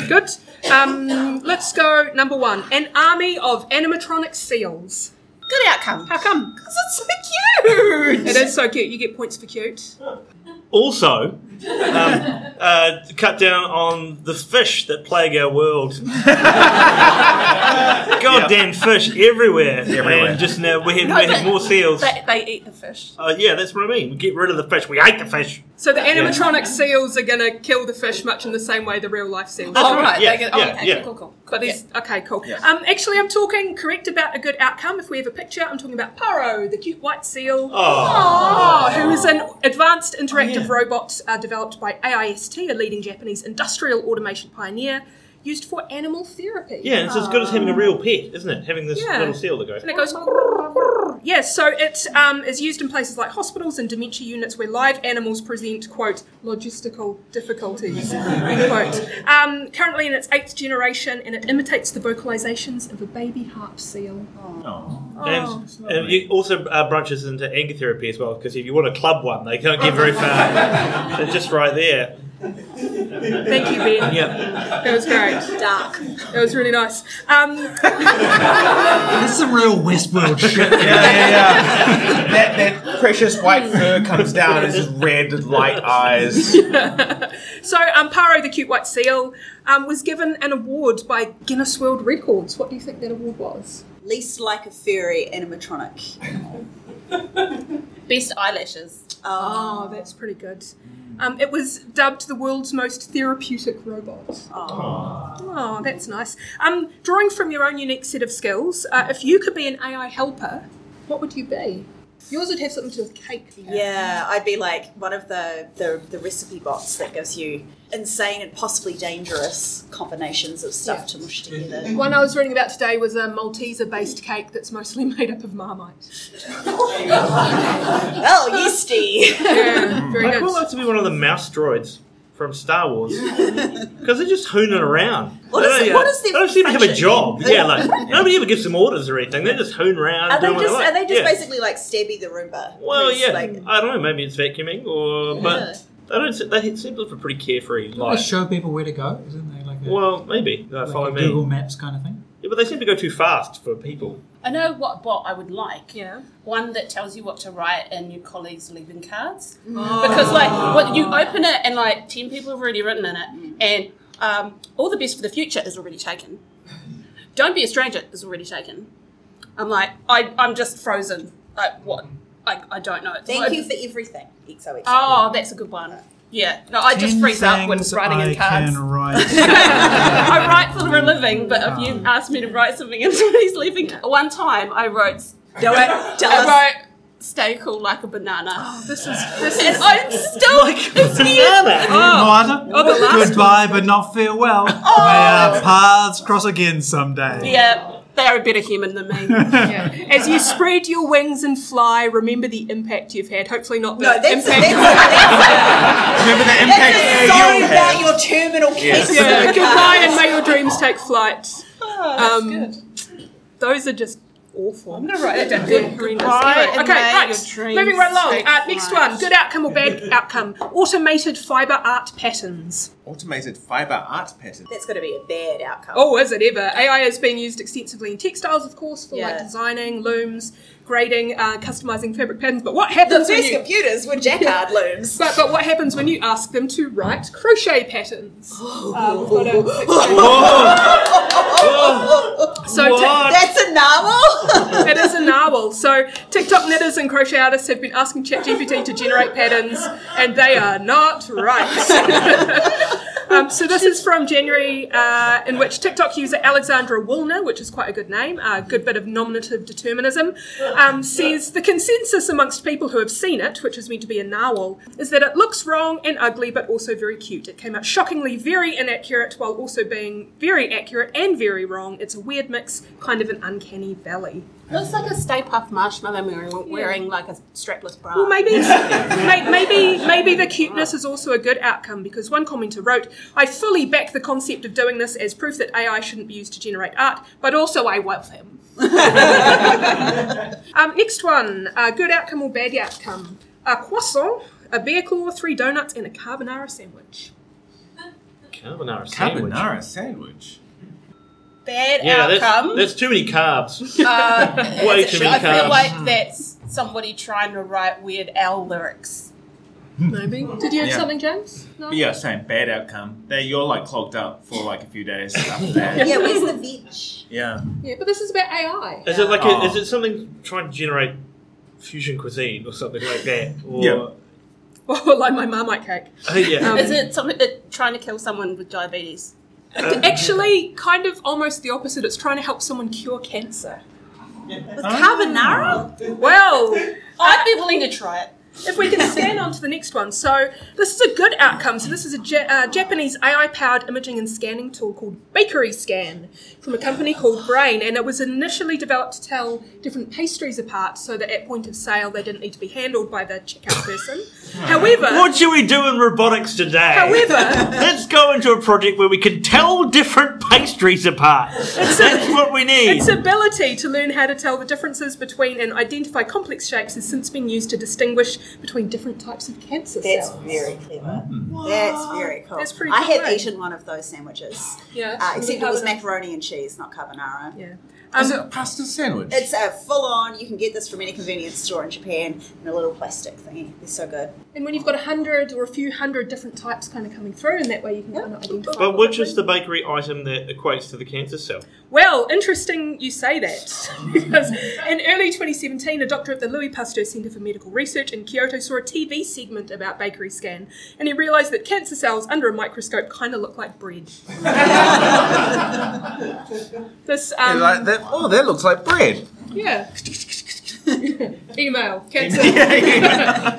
good. Um, let's go. Number one an army of animatronic seals. Good outcome. How come? Because it's so cute. It is so cute. You get points for cute. Also, um, uh, cut down on the fish that plague our world. Goddamn fish everywhere. Everywhere. And just now we have, No, we have but more seals. They, they eat the fish. Uh, yeah, that's what I mean. We get rid of the fish. We hate the fish. So the animatronic seals are going to kill the fish much in the same way the real life seals. Oh, right. Yeah, they get, oh, yeah, okay, yeah. cool, cool. But these, okay, cool. Um, actually, I'm talking correct about a good outcome. If we have a picture, I'm talking about Paro, the cute white seal. Oh. Oh, who is an advanced interactive yeah. robot uh, developed by AIST, a leading Japanese industrial automation pioneer, used for animal therapy. Yeah, it's as good as having a real pet, isn't it? Having this Yeah. little seal that goes. And it goes. Yes, so it um, is used in places like hospitals and dementia units where live animals present, quote, logistical difficulties, end quote. Um, currently in its eighth generation, and it imitates the vocalizations of a baby harp seal. Oh. And, and you also uh, branches into anger therapy as well, because if you want to club one, they can't get very far. They're just right there. Thank you, Ben. Yeah. That was great. Dark. That was really nice. Um, This is some real Westworld shit. Yeah, yeah, yeah. that, that precious white fur comes down as his red light eyes. so, um, Paro, the cute white seal, um, was given an award by Guinness World Records. What do you think that award was? Least like a fairy animatronic. Best eyelashes. Oh, that's pretty good. Um, it was dubbed the world's most therapeutic robot. Oh, that's nice. Um, drawing from your own unique set of skills, uh, if you could be an AI helper, what would you be? Yours would have something to do with cake. Yeah, I'd be like one of the, the, the recipe bots that gives you insane and possibly dangerous combinations of stuff Yeah. to mush together. Mm-hmm. One I was reading about today was a Malteser-based cake that's mostly made up of Marmite. Oh, yeasty! Yeah, very I'd good. quite like to be one of the mouse droids from Star Wars. Because they're just hooning around. What They is- don't, what is their They don't seem to have a function? job. Yeah, like, nobody ever gives them orders or anything. They just hoon around. Are they doing what just like. are they just Yeah. basically like Stabby the Roomba? Well, Who's yeah. like- I don't know. Maybe it's vacuuming, or but They don't. se- They seem to live a pretty carefree They life. show people where to go, isn't they? Like a, Well, maybe they like follow a me. Google Maps kind of thing. Yeah, but they seem to go too fast for people. I know what, bot I would like. Yeah. One that tells you what to write and your colleagues leaving cards. Because like what you open it and like ten people have already written in it and um, all the best for the future is already taken. Don't be a stranger is already taken. I'm like I I'm just frozen. Like what? I, I don't know. It's Thank like- you for everything. XOXO. Oh, that's a good one. Yeah. No, I just Ten freeze up when things writing I in cards. Can write. I write for a living, but if you um, asked me to write something in somebody's living, one time I wrote, Do it. Tell I us. wrote, "Stay cool like a banana," oh, This is this and is I'm still it's Banana. Oh. Moata, Oh, the last goodbye, but not farewell. Oh. May our paths cross again someday. Yeah, they are a better human than me. yeah. As you spread your wings and fly, remember the impact you've had. Hopefully not the No, that's, impact. that's, Remember the that's impact a you song had. about your terminal cancer. yeah, okay? goodbye and may your dreams take flight. Oh, that's Um, good. Those are just awful. I'm gonna write that down. Good, horrendous. Goodbye okay, right. Moving right along. Uh, next one. Good outcome or bad outcome? Automated fiber art patterns. Automated fiber art pattern. That's going to be a bad outcome. Oh, is it ever? AI is being used extensively in textiles, of course, for like designing, looms, grading, uh, customizing fabric patterns. But what happens when first you computers were jacquard looms. but, but what happens when you ask them to write crochet patterns? Uh, we've got a so What? That's a novel. it is a narwhal. So TikTok knitters and crochet artists have been asking ChatGPT to generate patterns, and they are not right. um, so this is from January, uh, in which TikTok user Alexandra Woolner, which is quite a good name, a good bit of nominative determinism, um, says the consensus amongst people who have seen it, which is meant to be a narwhal, is that it looks wrong and ugly, but also very cute. It came out shockingly very inaccurate, while also being very accurate and very wrong. It's a weird mix, kind of an uncanny valley. Looks like a Stay Puft marshmallow wearing, wearing like a strapless bra. Well, maybe, maybe, maybe the cuteness is also a good outcome because one commenter wrote, "I fully back the concept of doing this as proof that AI shouldn't be used to generate art, but also I love him." um, next one, uh, good outcome or bad outcome? A croissant, a beer claw, three donuts, and a carbonara sandwich. Carbonara sandwich. Carbonara sandwich. Bad Yeah, that's, outcome. that's too many carbs. Uh, Way too many I feel like that's somebody trying to write Weird Al lyrics. Maybe. Did you have Yeah. something, James? No. But yeah, same bad outcome. They you're like clogged up for like a few days after that. yeah, where's the veg? Yeah. Yeah, but this is about AI. Is it like Oh. a, is it something trying to generate fusion cuisine or something like that? Or, Yeah. Oh, like my Marmite cake. Uh, yeah. Um, Is it something that trying to kill someone with diabetes? Actually, kind of almost the opposite. It's trying to help someone cure cancer. With carbonara? Well, I'd be willing to try it. if we can scan on to the next one. So, this is a good outcome. So, this is a ja- uh, Japanese AI powered imaging and scanning tool called Bakery Scan from a company called Brain. And it was initially developed to tell different pastries apart so that at point of sale they didn't need to be handled by the checkout person. However, What should we do in robotics today? however, Let's go into a project where we can tell different pastries apart. That's what we need. Its ability to learn how to tell the differences between and identify complex shapes has since been used to distinguish between different types of cancer cells. That's cells. very clever. That's very cool. That's pretty I cool, have eaten one of those sandwiches. Yeah, Uh, except it was macaroni and cheese, not carbonara. Yeah. Is Um, it a pasta sandwich? It's a full on, you can get this from any convenience store in Japan in a little plastic thingy. They're so good. and when you've got a hundred or a few hundred different types kind of coming through, and that way you can kind of identify. but which they're is the bakery item that equates to the cancer cell? Well, interesting you say that. because in early 2017, a doctor at the Louis Pasteur Centre for Medical Research in Kyoto saw a TV segment about bakery scan, and he realised that cancer cells under a microscope kind of look like bread. this, Yeah, um, like that, oh, that looks like bread. yeah. Email. Cancer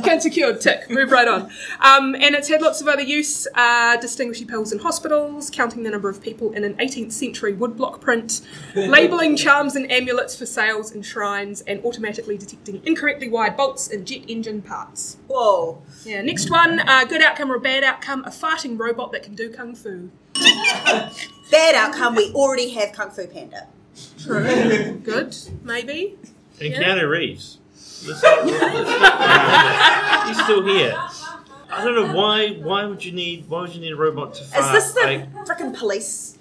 cancer cured tick move right on. Um, and it's had lots of other use uh, distinguishing pills in hospitals counting the number of people in an 18th century woodblock print labeling charms and amulets for sales in shrines and automatically detecting incorrectly wired bolts in jet engine parts. Whoa. yeah next one uh, good outcome or a bad outcome? A farting robot that can do kung fu. Bad outcome, we already have Kung Fu Panda. true. Good maybe And Yeah. Keanu Reeves. Let's not- let's not- He's still here. I don't know why. Why would you need? Why would you need a robot to Is this the Like, frickin' police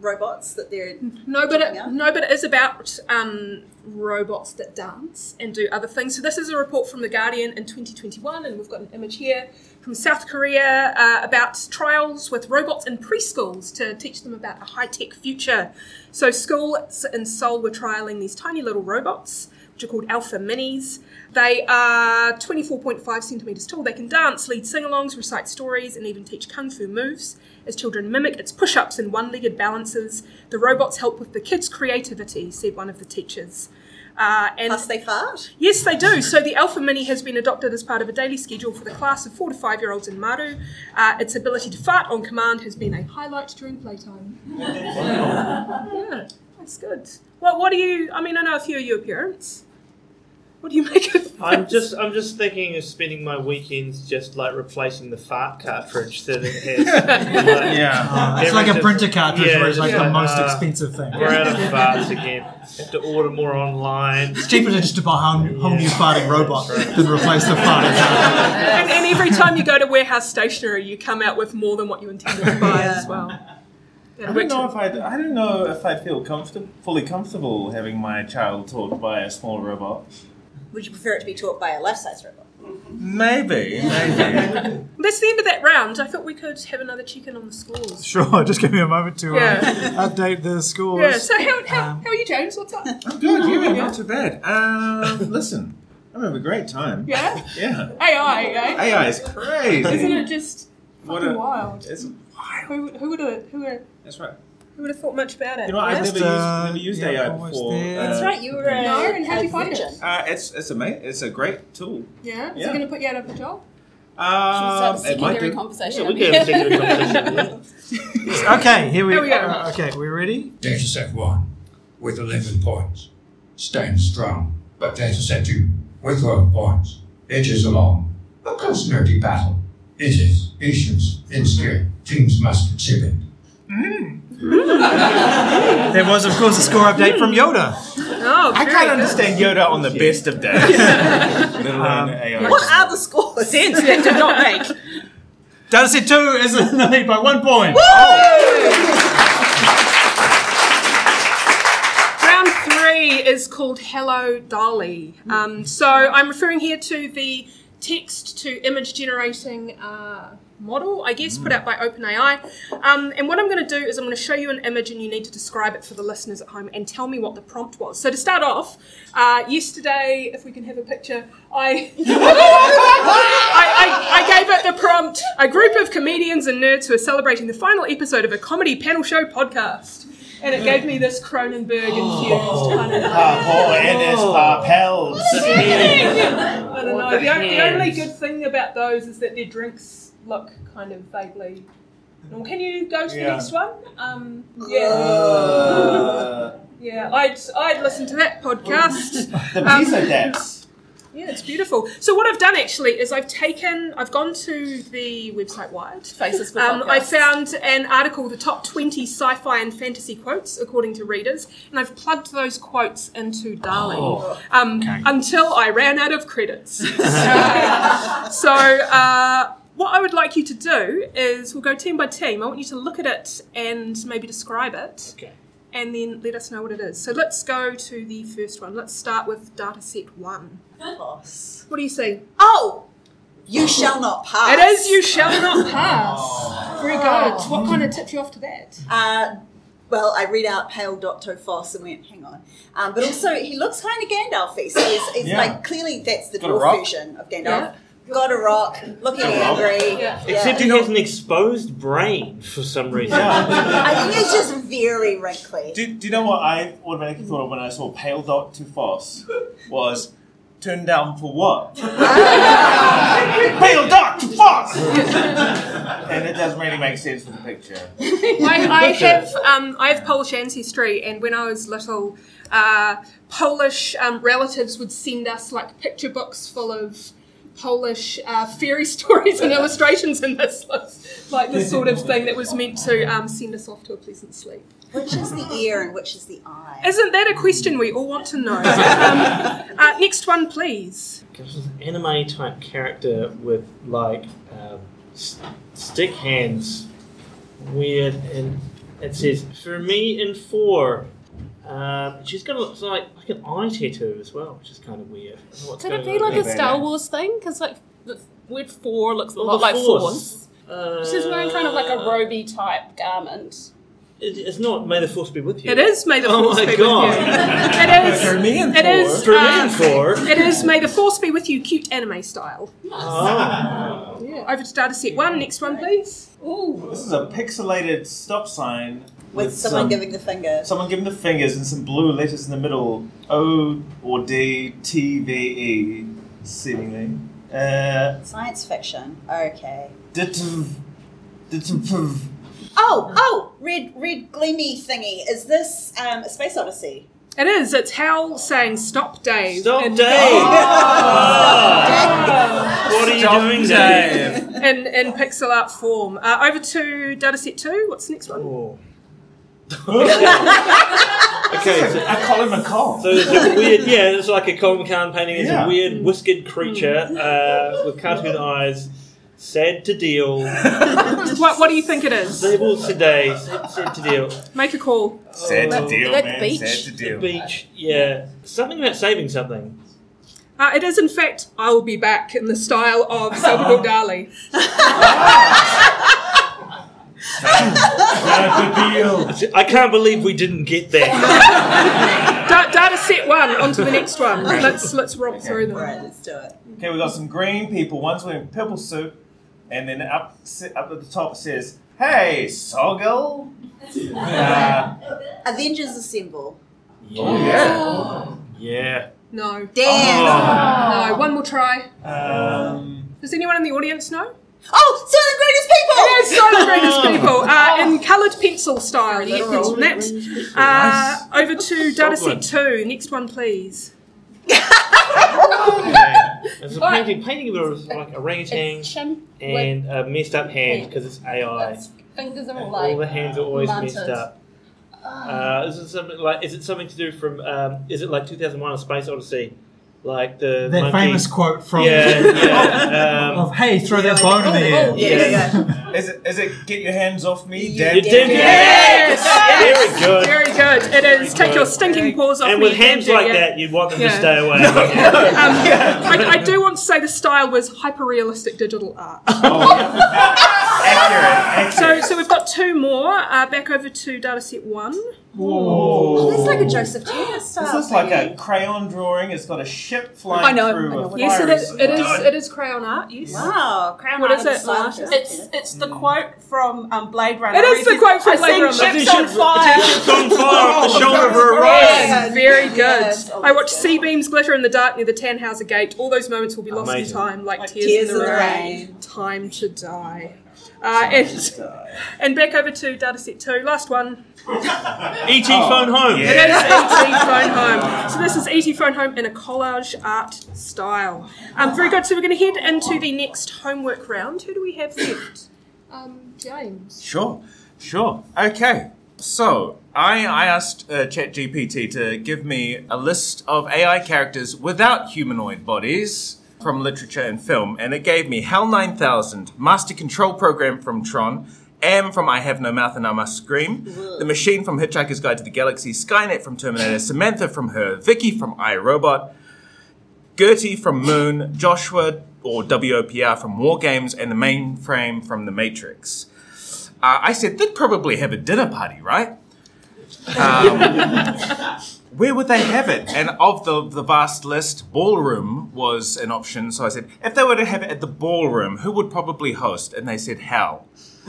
robots that they're No, but it, Yeah. no, but it is about um, robots that dance and do other things. So this is a report from the Guardian in 2021, and we've got an image here from South Korea uh, about trials with robots in preschools to teach them about a high-tech future. So schools in Seoul were trialing these tiny little robots, which are called Alpha Minis. They are 24.5 centimeters tall. They can dance, lead sing-alongs, recite stories, and even teach kung fu moves. As children mimic its push-ups and one-legged balances, the robots help with the kids' creativity, said one of the teachers. Uh, and plus they fart? Yes, they do. So the Alpha Mini has been adopted as part of a daily schedule for the class of four to five year olds in Maru. Uh, its ability to fart on command has been a highlight during playtime. yeah, that's good. Well, what do you? I mean, I know a few of your parents. What do you make of? I'm just, I'm just thinking of spending my weekends just like replacing the fart cartridge that it has. Like, Yeah. Uh, it's like a printer cartridge yeah, where it's like just the most uh, expensive thing. We're out of farts again. Have to order more online. It's cheaper to just to buy a whole, whole new farting robot than replace the farting cartridge. and, and every time you go to warehouse stationery, you come out with more than what you intended to buy as well. I don't know if I. I don't know if I feel comfortable, fully comfortable having my child taught by a small robot. Would you prefer it to be taught by a life-size robot? Maybe, maybe. That's the end of that round. I thought we could have another check-in on the scores. Sure, just give me a moment to uh, Yeah. update the scores. Yeah. So how, how, Um, how are you, James? What's up? I'm good. you? Yeah, not too bad. Um, listen, I'm having a great time. Yeah. Yeah. AI, eh? AI is crazy. Isn't it just What fucking a- wild? It's wild. Who, who would have who would That's right. Who would have thought much about it? You know, I've yeah? never used, uh, never used yeah, AI before. there. Uh, That's right, you were a, No, and how'd you find it? Uh, it's it's amazing. It's a great tool. yeah. Is Yeah. it going to put you out of a job? Um, Start a it might do. conversation. Yeah, we can have a secondary conversation. yeah. Okay, here we, Here we go. uh, okay, we're ready? Data set 1 with 11 points. Stands strong. But data set 2 with 12 points. Edges along. A close nerdy battle. It is. Patience. Insecure. Teams must contribute. There was, of course, a score update from Yoda. Oh, I can't good. understand Yoda on the best of days. Let alone AI. What are the scores? sense that did not make. Data set 2 is in the lead by one point. Round three is called Hello Dolly. Um, so I'm referring here to the text to image generating uh, model, I guess, put out by OpenAI. Um, and what I'm going to do is I'm going to show you an image and you need to describe it for the listeners at home and tell me what the prompt was. So to start off, uh, yesterday, if we can have a picture, I, I, I, I gave it the prompt a group of comedians and nerds who are celebrating the final episode of a comedy panel show podcast. And it gave me this Cronenberg infused kind of. Paul and his pals. I don't know. the The, the only good thing about those is that their drinks look kind of vaguely. Well, can you go to the next one? Um, yeah, Uh, yeah. I'd I'd listen to that podcast. the Um, dance. Yeah, it's beautiful. So what I've done actually is I've taken, I've gone to the website Wired. Faces for Um, I found an article, the top 20 sci-fi and fantasy quotes according to readers, and I've plugged those quotes into DALL-E um, until I ran out of credits. so uh, what I would like you to do is we'll go team by team. I want you to look at it and maybe describe it. Okay. And then let us know what it is. So let's go to the first one. Let's start with data set one. What do you see? Oh, you shall not pass. It is you shall not pass. Very good. What kind of tipped you off to that? Uh, well, I read out Pale Dr. Foss and went, hang on. Um, but also, he looks kind of Gandalfy. So it's, it's Yeah. like clearly that's the Got a dwarf rock. version of Gandalf. Yeah. Got a rock, looking Got a rock. angry. Yeah. Except he has an exposed brain for some reason. I think it's just very wrinkly. Do, do you know what I automatically thought of when I saw Pale Dot to Foss? Was turned down for what? Pale Dot to Foss! and it doesn't really make sense with the picture. I, I have um, I have Polish ancestry, and when I was little, uh, Polish um, relatives would send us like picture books full of Polish uh, fairy stories and illustrations in this like the sort of thing that was meant to um, send us off to a pleasant sleep. Which is the ear and which is the eye? Isn't that a question we all want to know? Um, uh, next one, please. This is an anime type character with like um, s- stick hands. Weird, and it says for me in four. Um, she's got a, it's like like an eye tattoo as well, which is kind of weird. I don't Could it be on like a. Star Wars thing? Because like the word four looks a lot like Force. force. Uh, She's wearing kind of like a roby type garment. it- It's not. May the force be with you. It is May the Oh Force my be God. with you. It is. For me and It four. is. For me uh, and four. It is May the Force be with you, cute anime style. Oh. Yeah. Over to data set one. Next one, please. Ooh. This is a pixelated stop sign With someone some- giving the finger. someone giving the fingers and some blue letters in the middle. O or D T V E, seemingly. Uh, Science fiction. Okay. ditv- ditv- Oh, oh, red, red gleamy thingy. Is this um, a space odyssey? It is. It's Hal saying "Stop, Dave." Stop, in, Dave! What are you Stop, doing, Dave? Dave. In, in pixel art form. Uh, over to data set two. What's the next one? Oh. okay, so, a Colin McCahon. so it's a weird, yeah, it's like a Colin McCahon painting. It's Yeah. a weird whiskered creature uh, with cartoon eyes, sad to deal, What, what do you think it is? stable today, sad, sad to deal. Make a call. Sad to deal, that man. beach. Sad to The deal. beach, yeah, something about saving something. Uh, it is, in fact, I will be back in the style of Salvador Dali. I can't believe we didn't get that. Da- data set one. On to the next one. Let's let's romp through them. Right, let's do it. Okay, we got some green people. One's wearing purple suit, and then up up at the top it says, "Hey, Soggle." Uh, Avengers Assemble. Yeah, yeah. No. Damn. Oh. No. One more try. um, Does anyone in the audience know? Oh, Soylent Greatest People! It is Soylent Greatest People uh, in coloured pencil style. You get pencil that. Uh, over to data set two. Next one, please. Okay. There's a painting, painting of a, like orangutan It's and a messed up hand because it's AI. with fingers are all All the hands are always blunted. messed up. Uh, is it something like? Is it something to do from? Um, is it like 2001: A Space Odyssey? Like the That monkey- famous quote from Yeah, yeah. Um, of "Hey, throw that bone in the air." Oh, yeah, yeah, yeah. is it is it get your hands off me, You Dad? you did Yes! Very good. Very good. It is. Take good. your stinking paws off and me. And with hands like yeah. that, you'd want them Yeah. to stay away. Um, I, I do want to say the style was hyper realistic digital art. Accurate, So, accurate. so we've got two more. Uh, back over to dataset one. Oh, that's like a Joseph Taylor style. This looks like a crayon drawing. It's got a ship flying I know, through I know a what Yes, it fiery is. It is. zone. It is crayon art. Yes. Wow, crown What art is of it, science. It's it's the quote from um, Blade Runner. It is the quote from "I Blade Runner. Ships on fire. Ships on fire off the shoulder of. Orion. Very good. Yes. I watched C-beams glitter in the dark near the Tannhauser Gate. All those moments will be lost Amazing. in time, like, Like tears, tears in the, in the rain. rain. Time to die. Uh, and, and back over to dataset two. Last one. ET phone home. It is ET Phone Home. So this is ET Phone Home in a collage art style. Um, very good. So we're going to head into the next homework round. Who do we have left? Um, James. Sure, sure. Okay. So I, I asked uh, ChatGPT to give me a list of AI characters without humanoid bodies from literature and film, and it gave me Hal 9000, Master Control Program from Tron, AM from I Have No Mouth and I Must Scream, The Machine from Hitchhiker's Guide to the Galaxy, Skynet from Terminator, Samantha from Her, VIKI from iRobot, GERTY from Moon, Joshua or WOPR from War Games, and the mainframe from The Matrix. Uh, I said they'd probably have a dinner party, right? Um, where would they have it? And of the, the vast list, ballroom was an option. So I said, if they were to have it at the ballroom, who would probably host? And they said, Hal.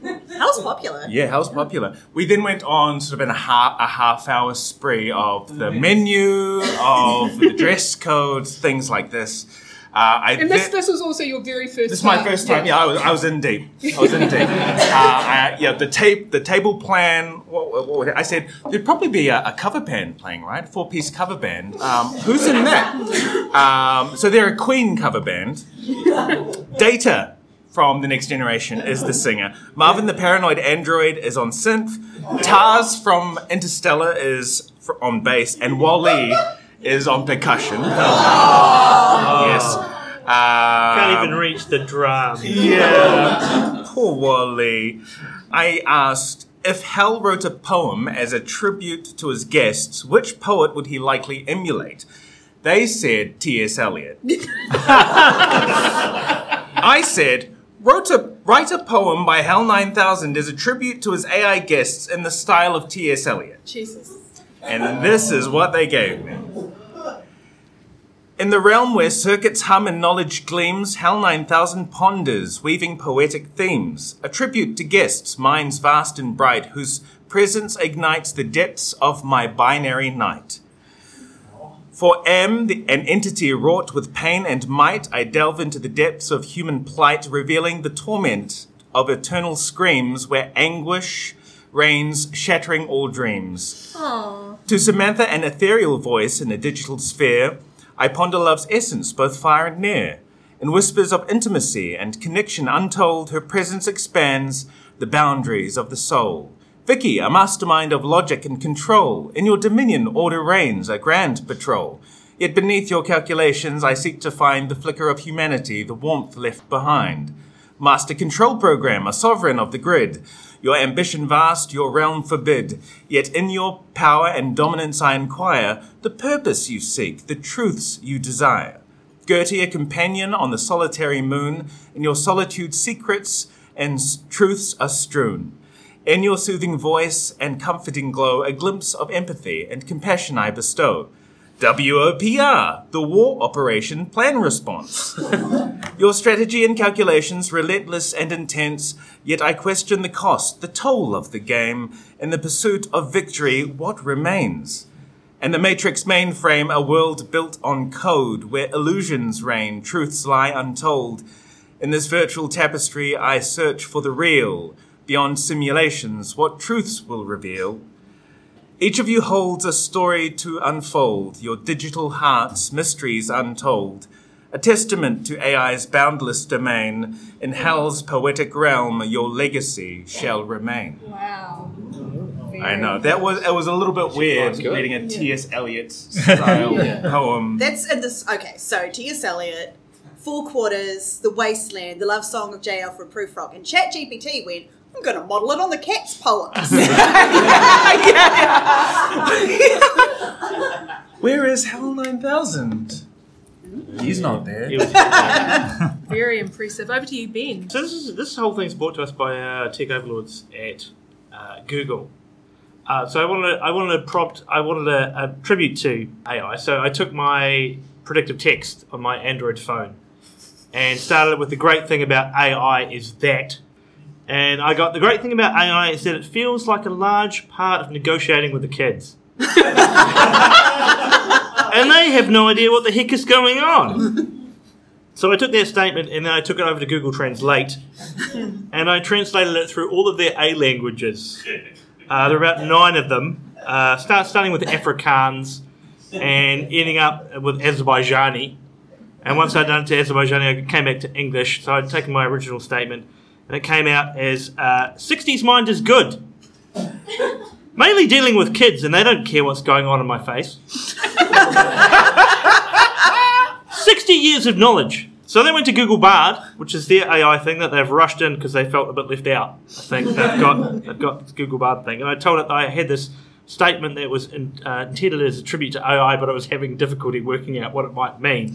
Hal's popular. Yeah, Hal's popular. We then went on sort of in a half, a half hour spree of the menu, of the dress codes, things like this. Uh, I And this, ve- this was also your very first This is my first time. Yeah, I was, I was in deep. I was in deep. uh, I, yeah, the tape, the table plan. What, what, I said there'd probably be a, a cover band playing, right? Four piece cover band. Um, who's in that? Um, so they're a Queen cover band. Data from the Next Generation is the singer. Marvin the Paranoid Android is on synth. TARS from Interstellar is fr- on bass, and WALL-E is on percussion. Yes. Can't Um, even reach the drum. yeah. Poor WALL-E. I asked if Hal wrote a poem as a tribute to his guests, which poet would he likely emulate? They said T.S. Eliot. I said, wrote a, write a poem by Hal 9000 as a tribute to his AI guests in the style of T.S. Eliot. Jesus. And this is what they gave me. In the realm where circuits hum and knowledge gleams, Hal 9000 ponders, weaving poetic themes, a tribute to guests, minds vast and bright, whose presence ignites the depths of my binary night. For am the, an entity wrought with pain and might, I delve into the depths of human plight, revealing the torment of eternal screams where anguish reigns, shattering all dreams. To Samantha, an ethereal voice in a digital sphere, I ponder love's essence, both far and near. In whispers of intimacy and connection untold, her presence expands the boundaries of the soul. VIKI, a mastermind of logic and control, in your dominion order reigns, a grand patrol. Yet beneath your calculations, I seek to find the flicker of humanity, the warmth left behind. Master control program, a sovereign of the grid. Your ambition vast, your realm forbid. Yet in your power and dominance I inquire the purpose you seek, the truths you desire. GERTY, a companion on the solitary moon, in your solitude secrets and truths are strewn. In your soothing voice and comforting glow, a glimpse of empathy and compassion I bestow. WOPR, the War Operation Plan Response. Your strategy and calculations relentless and intense, yet I question the cost, the toll of the game. In the pursuit of victory, what remains? And the Matrix mainframe, a world built on code, where illusions reign, truths lie untold. In this virtual tapestry, I search for the real. Beyond simulations, what truths will reveal? Each of you holds a story to unfold, your digital hearts, mysteries untold. A testament to AI's boundless domain. In Hal's poetic realm, your legacy shall remain. Wow. I know that was it was a little bit weird good. reading a T.S. Eliot style poem. That's in this. Okay, so T.S. Eliot, Four Quartets, The Wasteland, The Love Song of J. Alfred Prufrock, and ChatGPT went. I'm going to model it on the cat's poems. Where is Hal Nine Thousand? He's not there. Very impressive. Over to you, Ben. So this is this whole thing's brought to us by our tech overlords at uh, Google. Uh, so I wanted to, I wanted to prompt I wanted a, a tribute to AI. So I took my predictive text on my Android phone and started it with the great thing about AI is that. And I got the great thing about AI is that it feels like a large part of negotiating with the kids. and they have no idea what the heck is going on. So I took their statement and then I took it over to Google Translate and I translated it through all of their A languages. Uh, there are about nine of them, uh, start, starting with Afrikaans and ending up with Azerbaijani. And once I'd done it to Azerbaijani, I came back to English. So I'd taken my original statement and it came out as uh, 60s mind is good. Mainly dealing with kids and they don't care what's going on in my face. 60 years of knowledge. So they went to Google Bard, which is their AI thing that they've rushed in because they felt a bit left out. I think they've got they've got this Google Bard thing, and I told it that I had this statement that was in, uh, intended as a tribute to AI, but I was having difficulty working out what it might mean.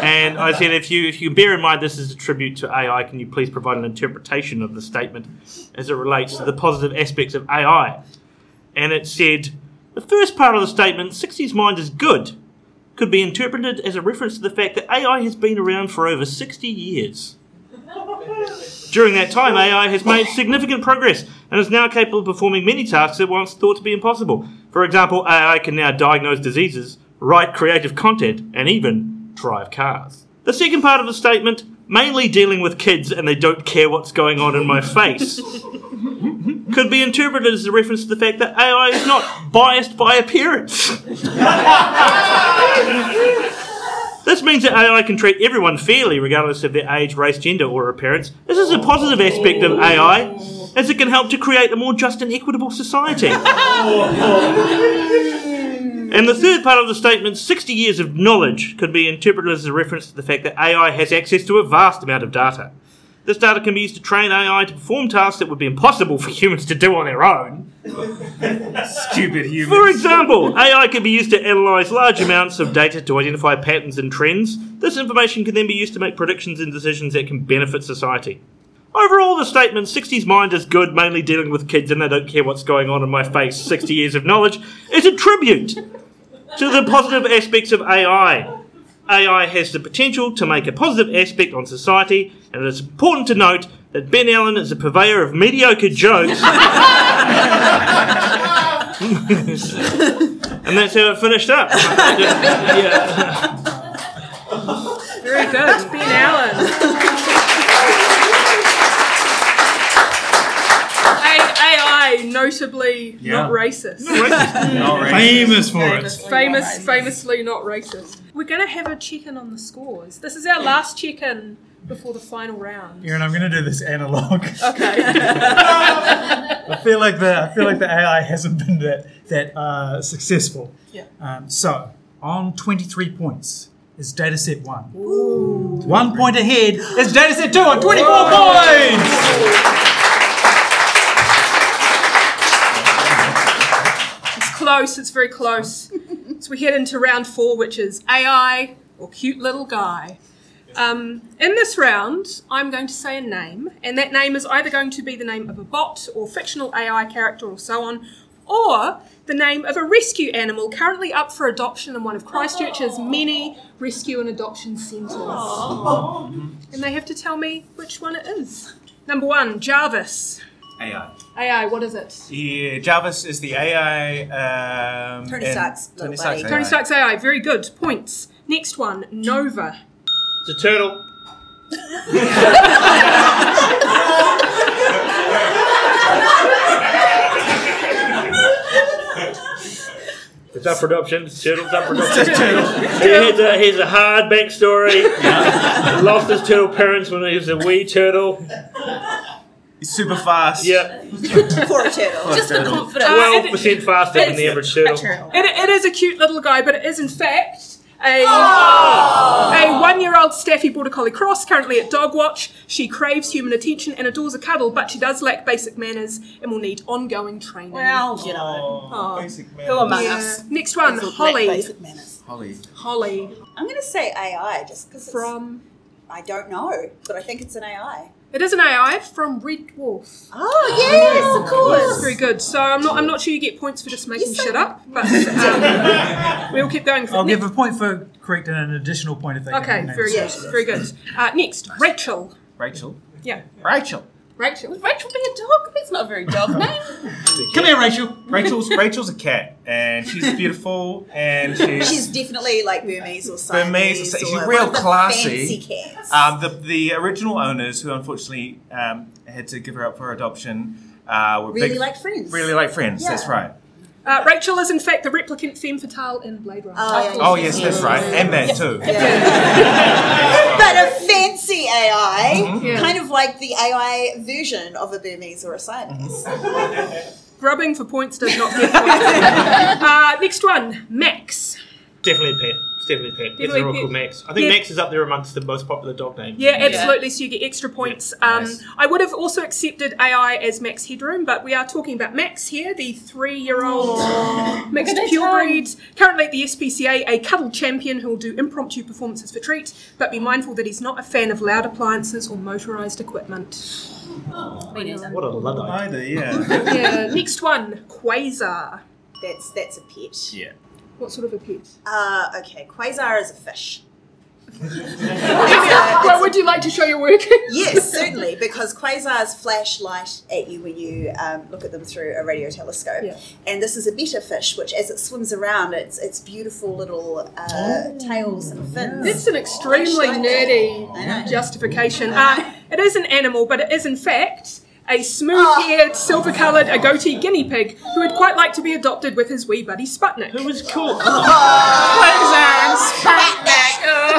And I said, if you if you bear in mind this is a tribute to AI, can you please provide an interpretation of the statement as it relates to the positive aspects of AI? And it said, the first part of the statement, 60s mind is good could be interpreted as a reference to the fact that AI has been around for over 60 years. During that time, AI has made significant progress and is now capable of performing many tasks that once thought to be impossible. For example, AI can now diagnose diseases, write creative content, and even drive cars. The second part of the statement, mainly dealing with kids and they don't care what's going on in my face, could be interpreted as a reference to the fact that AI is not biased by appearance. This means that AI can treat everyone fairly, regardless of their age, race, gender, or appearance. This is a positive aspect of AI, as it can help to create a more just and equitable society. And the third part of the statement, 60 years of knowledge, could be interpreted as a reference to the fact that AI has access to a vast amount of data. This data can be used to train AI to perform tasks that would be impossible for humans to do on their own. Stupid humans. For example, AI can be used to analyse large amounts of data to identify patterns and trends. This information can then be used to make predictions and decisions that can benefit society. Overall, the statement 60s mind is good, mainly dealing with kids and they don't care what's going on in my face, 60 years of knowledge, is a tribute to the positive aspects of AI. AI has the potential to make a positive aspect on society, and it is important to note that Ben Allan is a purveyor of mediocre jokes. and that's how it finished up. yeah. Very good, Ben Allan. A- AI, notably not racist. Famous for it. Famous, famously not racist. We're going to have a check-in on the scores. This is our last check-in before the final round. Erin, I'm going to do this analog. Okay. I feel like the I feel like the AI hasn't been that that uh, successful. Yeah. Um, so on 23 points is dataset one. One point ahead is dataset two on 24 points. Close, it's very close. so we head into round four, which is AI or cute little guy. Um, in this round, I'm going to say a name, and that name is either going to be the name of a bot or fictional AI character or so on, or the name of a rescue animal currently up for adoption in one of Christchurch's many rescue and adoption centres. And they have to tell me which one it is. Number one, Jarvis. AI. AI, what is it? Yeah, Jarvis is the AI. Um, Tony and- Stark's Tony Stark's buddy. Tony AI. Stark's AI, very good. Points. Next one, Nova. It's a turtle. It's up for adoption. It's turtle's up for adoption. Here's a, here's a hard backstory. Lost his turtle parents when he was a wee turtle. He's super fast. Yep. For a turtle. Just the turtle. confidence. Twelve percent faster than the average turtle. It, it is a cute little guy, but it is in fact a, oh! a one-year-old Staffy Border Collie cross, currently at Dog Watch. She craves human attention and adores a cuddle, but she does lack basic manners and will need ongoing training. Well, you know, Oh, oh. basic man. who among Yeah. us? Next one, Lack Holly. Basic manners. Holly. Holly I'm going to say AI just because from. I don't know, but I think it's an AI. It is an AI from Red Dwarf. Oh, yes, of Yes, course. very good. So I'm not. I'm not sure you get points for just making Yes, I- shit up, but um, we'll keep going. For I'll ne- give a point for correcting an additional point if they Okay, can name very good. Very good. Uh, next, Rachel. Rachel. Yeah, Rachel. Rachel. Would Rachel be a dog? That's not a very dog name. Come here, Rachel. Rachel's Rachel's a cat, and she's beautiful, and she's, She's definitely like Burmese or Siamese. Burmese or Si- or she's real of the classy. Fancy cats. um, the the original owners who unfortunately um, had to give her up for adoption uh, were really big, like friends. really like friends. That's Yeah. right. Uh, Rachel is in fact the replicant femme fatale in Blade Runner. Oh, yeah, Oh yes, that's right, and that too. but a fancy AI, Yeah. kind of like the AI version of a Burmese or a Siamese. Grubbing for points does not get points. uh, next one, Max. Definitely a pet. It's definitely a pet. It's Definitely a a real pet. called Max. I think Yeah. Max is up there amongst the most popular dog names. Yeah, absolutely. So you get extra points. Yeah, Um, nice. I would have also accepted AI as Max Headroom, but we are talking about Max here, the three-year-old mixed Look at that purebred, currently at the SPCA, a cuddle champion who will do impromptu performances for treat. But be mindful that he's not a fan of loud appliances or motorised equipment. Me neither. What a luddite. Either, yeah. Yeah. Next one, Quasar. That's that's a pet. yeah. What sort of a pet? Uh, okay, quasar is a fish. A well, would you like to show your work? Yes, certainly, because quasars flash light at you when you um, look at them through a radio telescope. Yeah. And this is a betta fish, which as it swims around, it's its beautiful little uh, tails and fins. That's an extremely I know. nerdy justification. Uh, it is an animal, but it is in fact a smooth-haired, silver-coloured, a goatee guinea pig who would quite like to be adopted with his wee buddy Sputnik. Who was cool? Uh,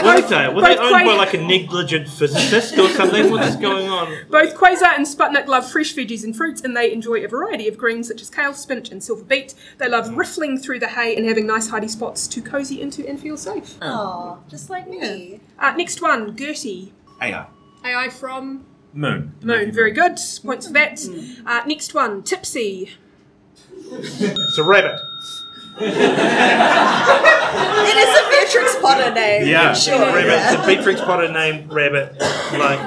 What both- are they? Were they both owned by Qua- like a negligent physicist or something? What is going on? Both Quasar and Sputnik love fresh veggies and fruits, and they enjoy a variety of greens such as kale, spinach, and silver beet. They love riffling through the hay and having nice hidey spots to cozy into and feel safe. Aw, just like me. Uh, next one, GERTY. AI. AI from Moon. Moon. Very good. Points for that. Uh, next one, Tipsy. It's a rabbit. It is a Beatrix Potter name. Yeah, sure. rabbit. yeah. It's a Beatrix Potter named rabbit. Like,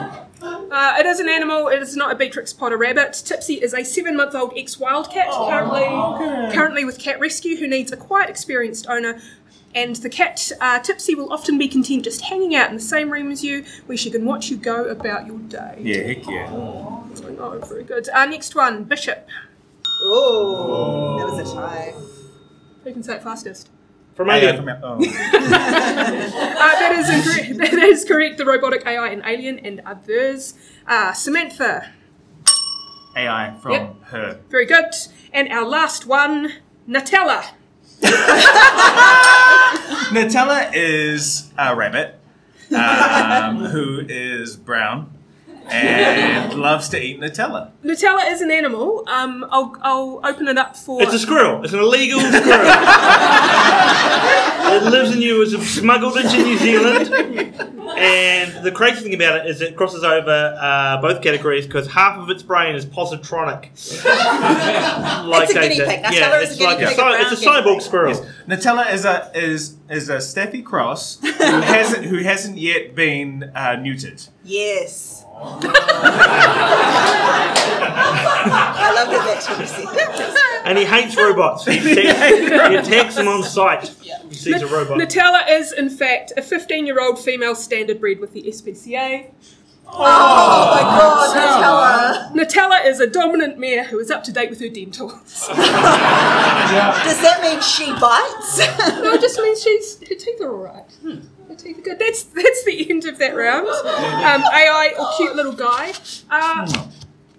Uh, it is an animal. It is not a Beatrix Potter rabbit. Tipsy is a seven-month-old ex-wildcat, currently currently with Cat Rescue, who needs a quiet, experienced owner. And the cat uh, Tipsy will often be content just hanging out in the same room as you, where she can watch you go about your day. Yeah, heck yeah. Oh, very good. Our next one, Bishop. Oh, that was a tie. Who can say it fastest? from AI Alien. from, oh. Uh, that is incorrect. That is correct. The robotic AI in Alien and others. Uh, Samantha. AI from Yep. her. Very good. And our last one, Nutella. Nutella is a rabbit um, who is brown and loves to eat Nutella. Nutella is an animal. Um, I'll, I'll open it up for. It's a squirrel. It's an illegal squirrel. it lives in you. It's smuggled into New Zealand. And the crazy thing about it is it crosses over uh, both categories because half of its brain is positronic. like It's a guinea pig. Nutella Yeah, is a it's guinea like a, pig, a cy- it's a cyborg pig. squirrel. Nutella is a is is a Steffi Cross who hasn't who hasn't yet been uh, neutered. Yes. I love that that Chelsea. And he hates robots. He attacks, he attacks them on sight. He sees a robot. Nutella is, in fact, a 15 year old female standard bred with the SPCA. Oh my god, Nutella. Nutella is a dominant mare who is up to date with her dentals. Does that mean she bites? no, it just means she's her teeth are alright. Her hmm. Good. That's that's the end of that round. Um, AI or cute little guy. Uh,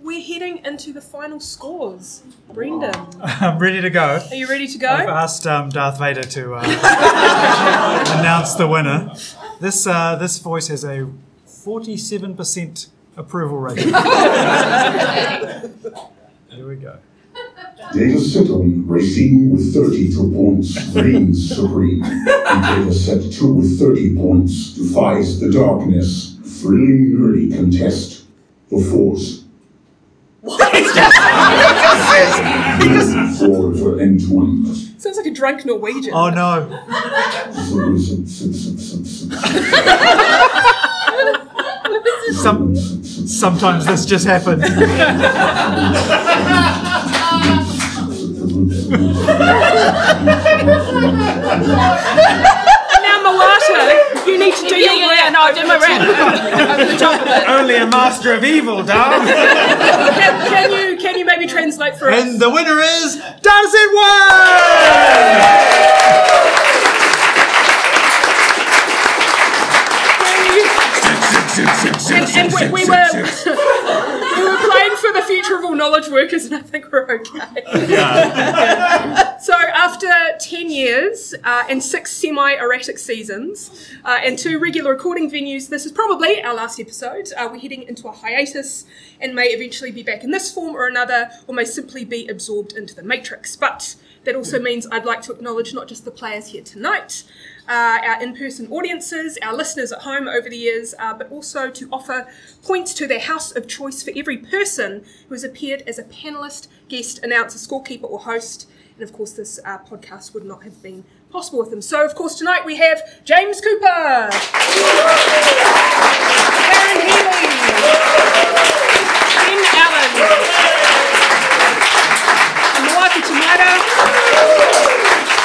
we're heading into the final scores. Brendon, I'm ready to go. are you ready to go? I've asked um, Darth Vader to uh, announce the winner. This uh, this voice has a 47% approval rating. Here we go. Data Seton Racing with 32 points reigns supreme. And Data Set 2 with 30 points defies the darkness. Thrilling nerdy contest. The Force. Forever and one. Sounds like a drunk Norwegian. Oh no. Some, sometimes this just happens. Now, Moata, you need to do Yeah, your yeah, rap. yeah, no, I did my rap. Over the top of it. Only a master of evil, dog. Can, can you can you maybe translate for us? and the winner is Does It Work? and, and we, we were we were playing for the future of all knowledge workers, and I think we're okay. so after ten years uh, and six semi-erratic seasons uh, and two regular recording venues, this is probably our last episode. Uh, we're heading into a hiatus and may eventually be back in this form or another, or may simply be absorbed into the matrix. But that also means I'd like to acknowledge not just the players here tonight, uh, our in person audiences, our listeners at home over the years, uh, but also to offer points to their house of choice for every person who has appeared as a panelist, guest, announcer, scorekeeper, or host. And of course, this uh, podcast would not have been possible with them. So, of course, tonight we have James Kupa, Karen Healey, Ben Allan,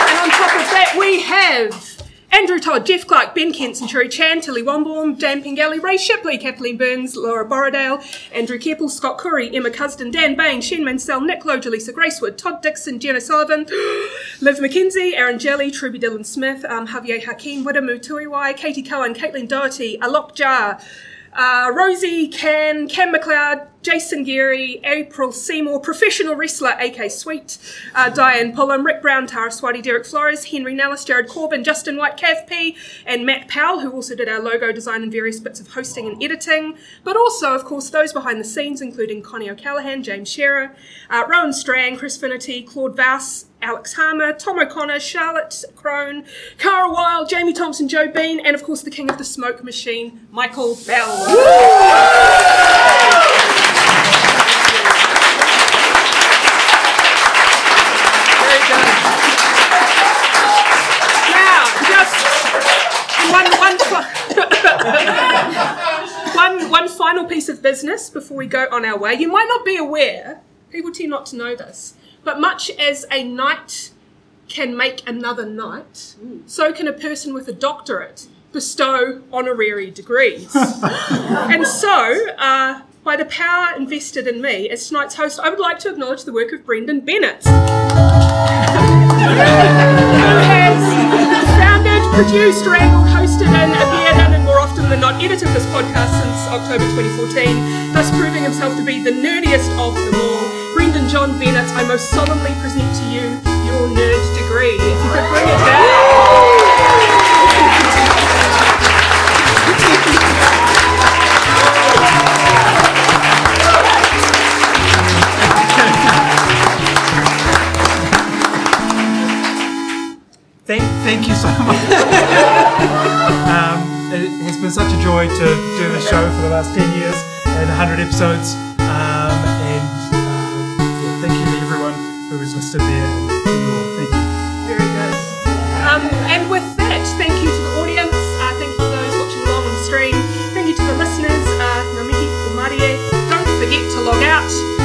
and on top of that, we have Andrew Todd, Jeff Clark, Ben Kent, Centuri Chan, Tilly Womborn, Dan Pengelly, Ray Shipley, Kathleen Burns, Laura Borrowdale, Andrew Keppel, Scott Curry, Emma Cusden, Dan Bain, Shane Mansell, Nick Lowe, Jaleesa Gracewood, Todd Dixon, Jenna Sullivan, Liv McKenzie, Aaron Jelly, Truby Dylan Smith, um, Javier Hakeem, Widamu Tuiwai, Katie Cohen, Caitlin Doherty, Alok Jar, uh, Rosie Can, Cam McLeod, Jason Geary, April Seymour, professional wrestler AK Sweet, uh, Diane Pullum, Rick Brown, Tara Swati, Derek Flores, Henry Nellis, Jared Corbin, Justin White, Cav P, and Matt Powell, who also did our logo design and various bits of hosting and editing. But also, of course, those behind the scenes, including Connie O'Callaghan, James Shearer, uh, Rowan Strang, Chris Finity, Claude Vass, Alex Harmer, Tom O'Connor, Charlotte Crone, Cara Wilde, Jamie Thompson, Joe Bean, and of course the king of the smoke machine, Michael Bell. Piece of business before we go on our way. You might not be aware, people tend not to know this, but much as a knight can make another knight, so can a person with a doctorate bestow honorary degrees. and so, uh, by the power invested in me as tonight's host, I would like to acknowledge the work of Brendon Bennetts. who has founded, produced, wrangled, hosted, and appeared and not edited this podcast since October 2014, thus proving himself to be the nerdiest of them all. Brendon John Bennetts, I most solemnly present to you your nerd degree. If you could bring it down. Thank, thank you so much. um, it has been such a joy to do the show for the last 10 years and 100 episodes. Um, and uh, yeah, thank you to everyone who was listed there. Thank you. Very good. Um, and with that, thank you to the audience. Uh, thank you to those watching along on stream. Thank you to the listeners. Uh, Marie. Don't forget to log out.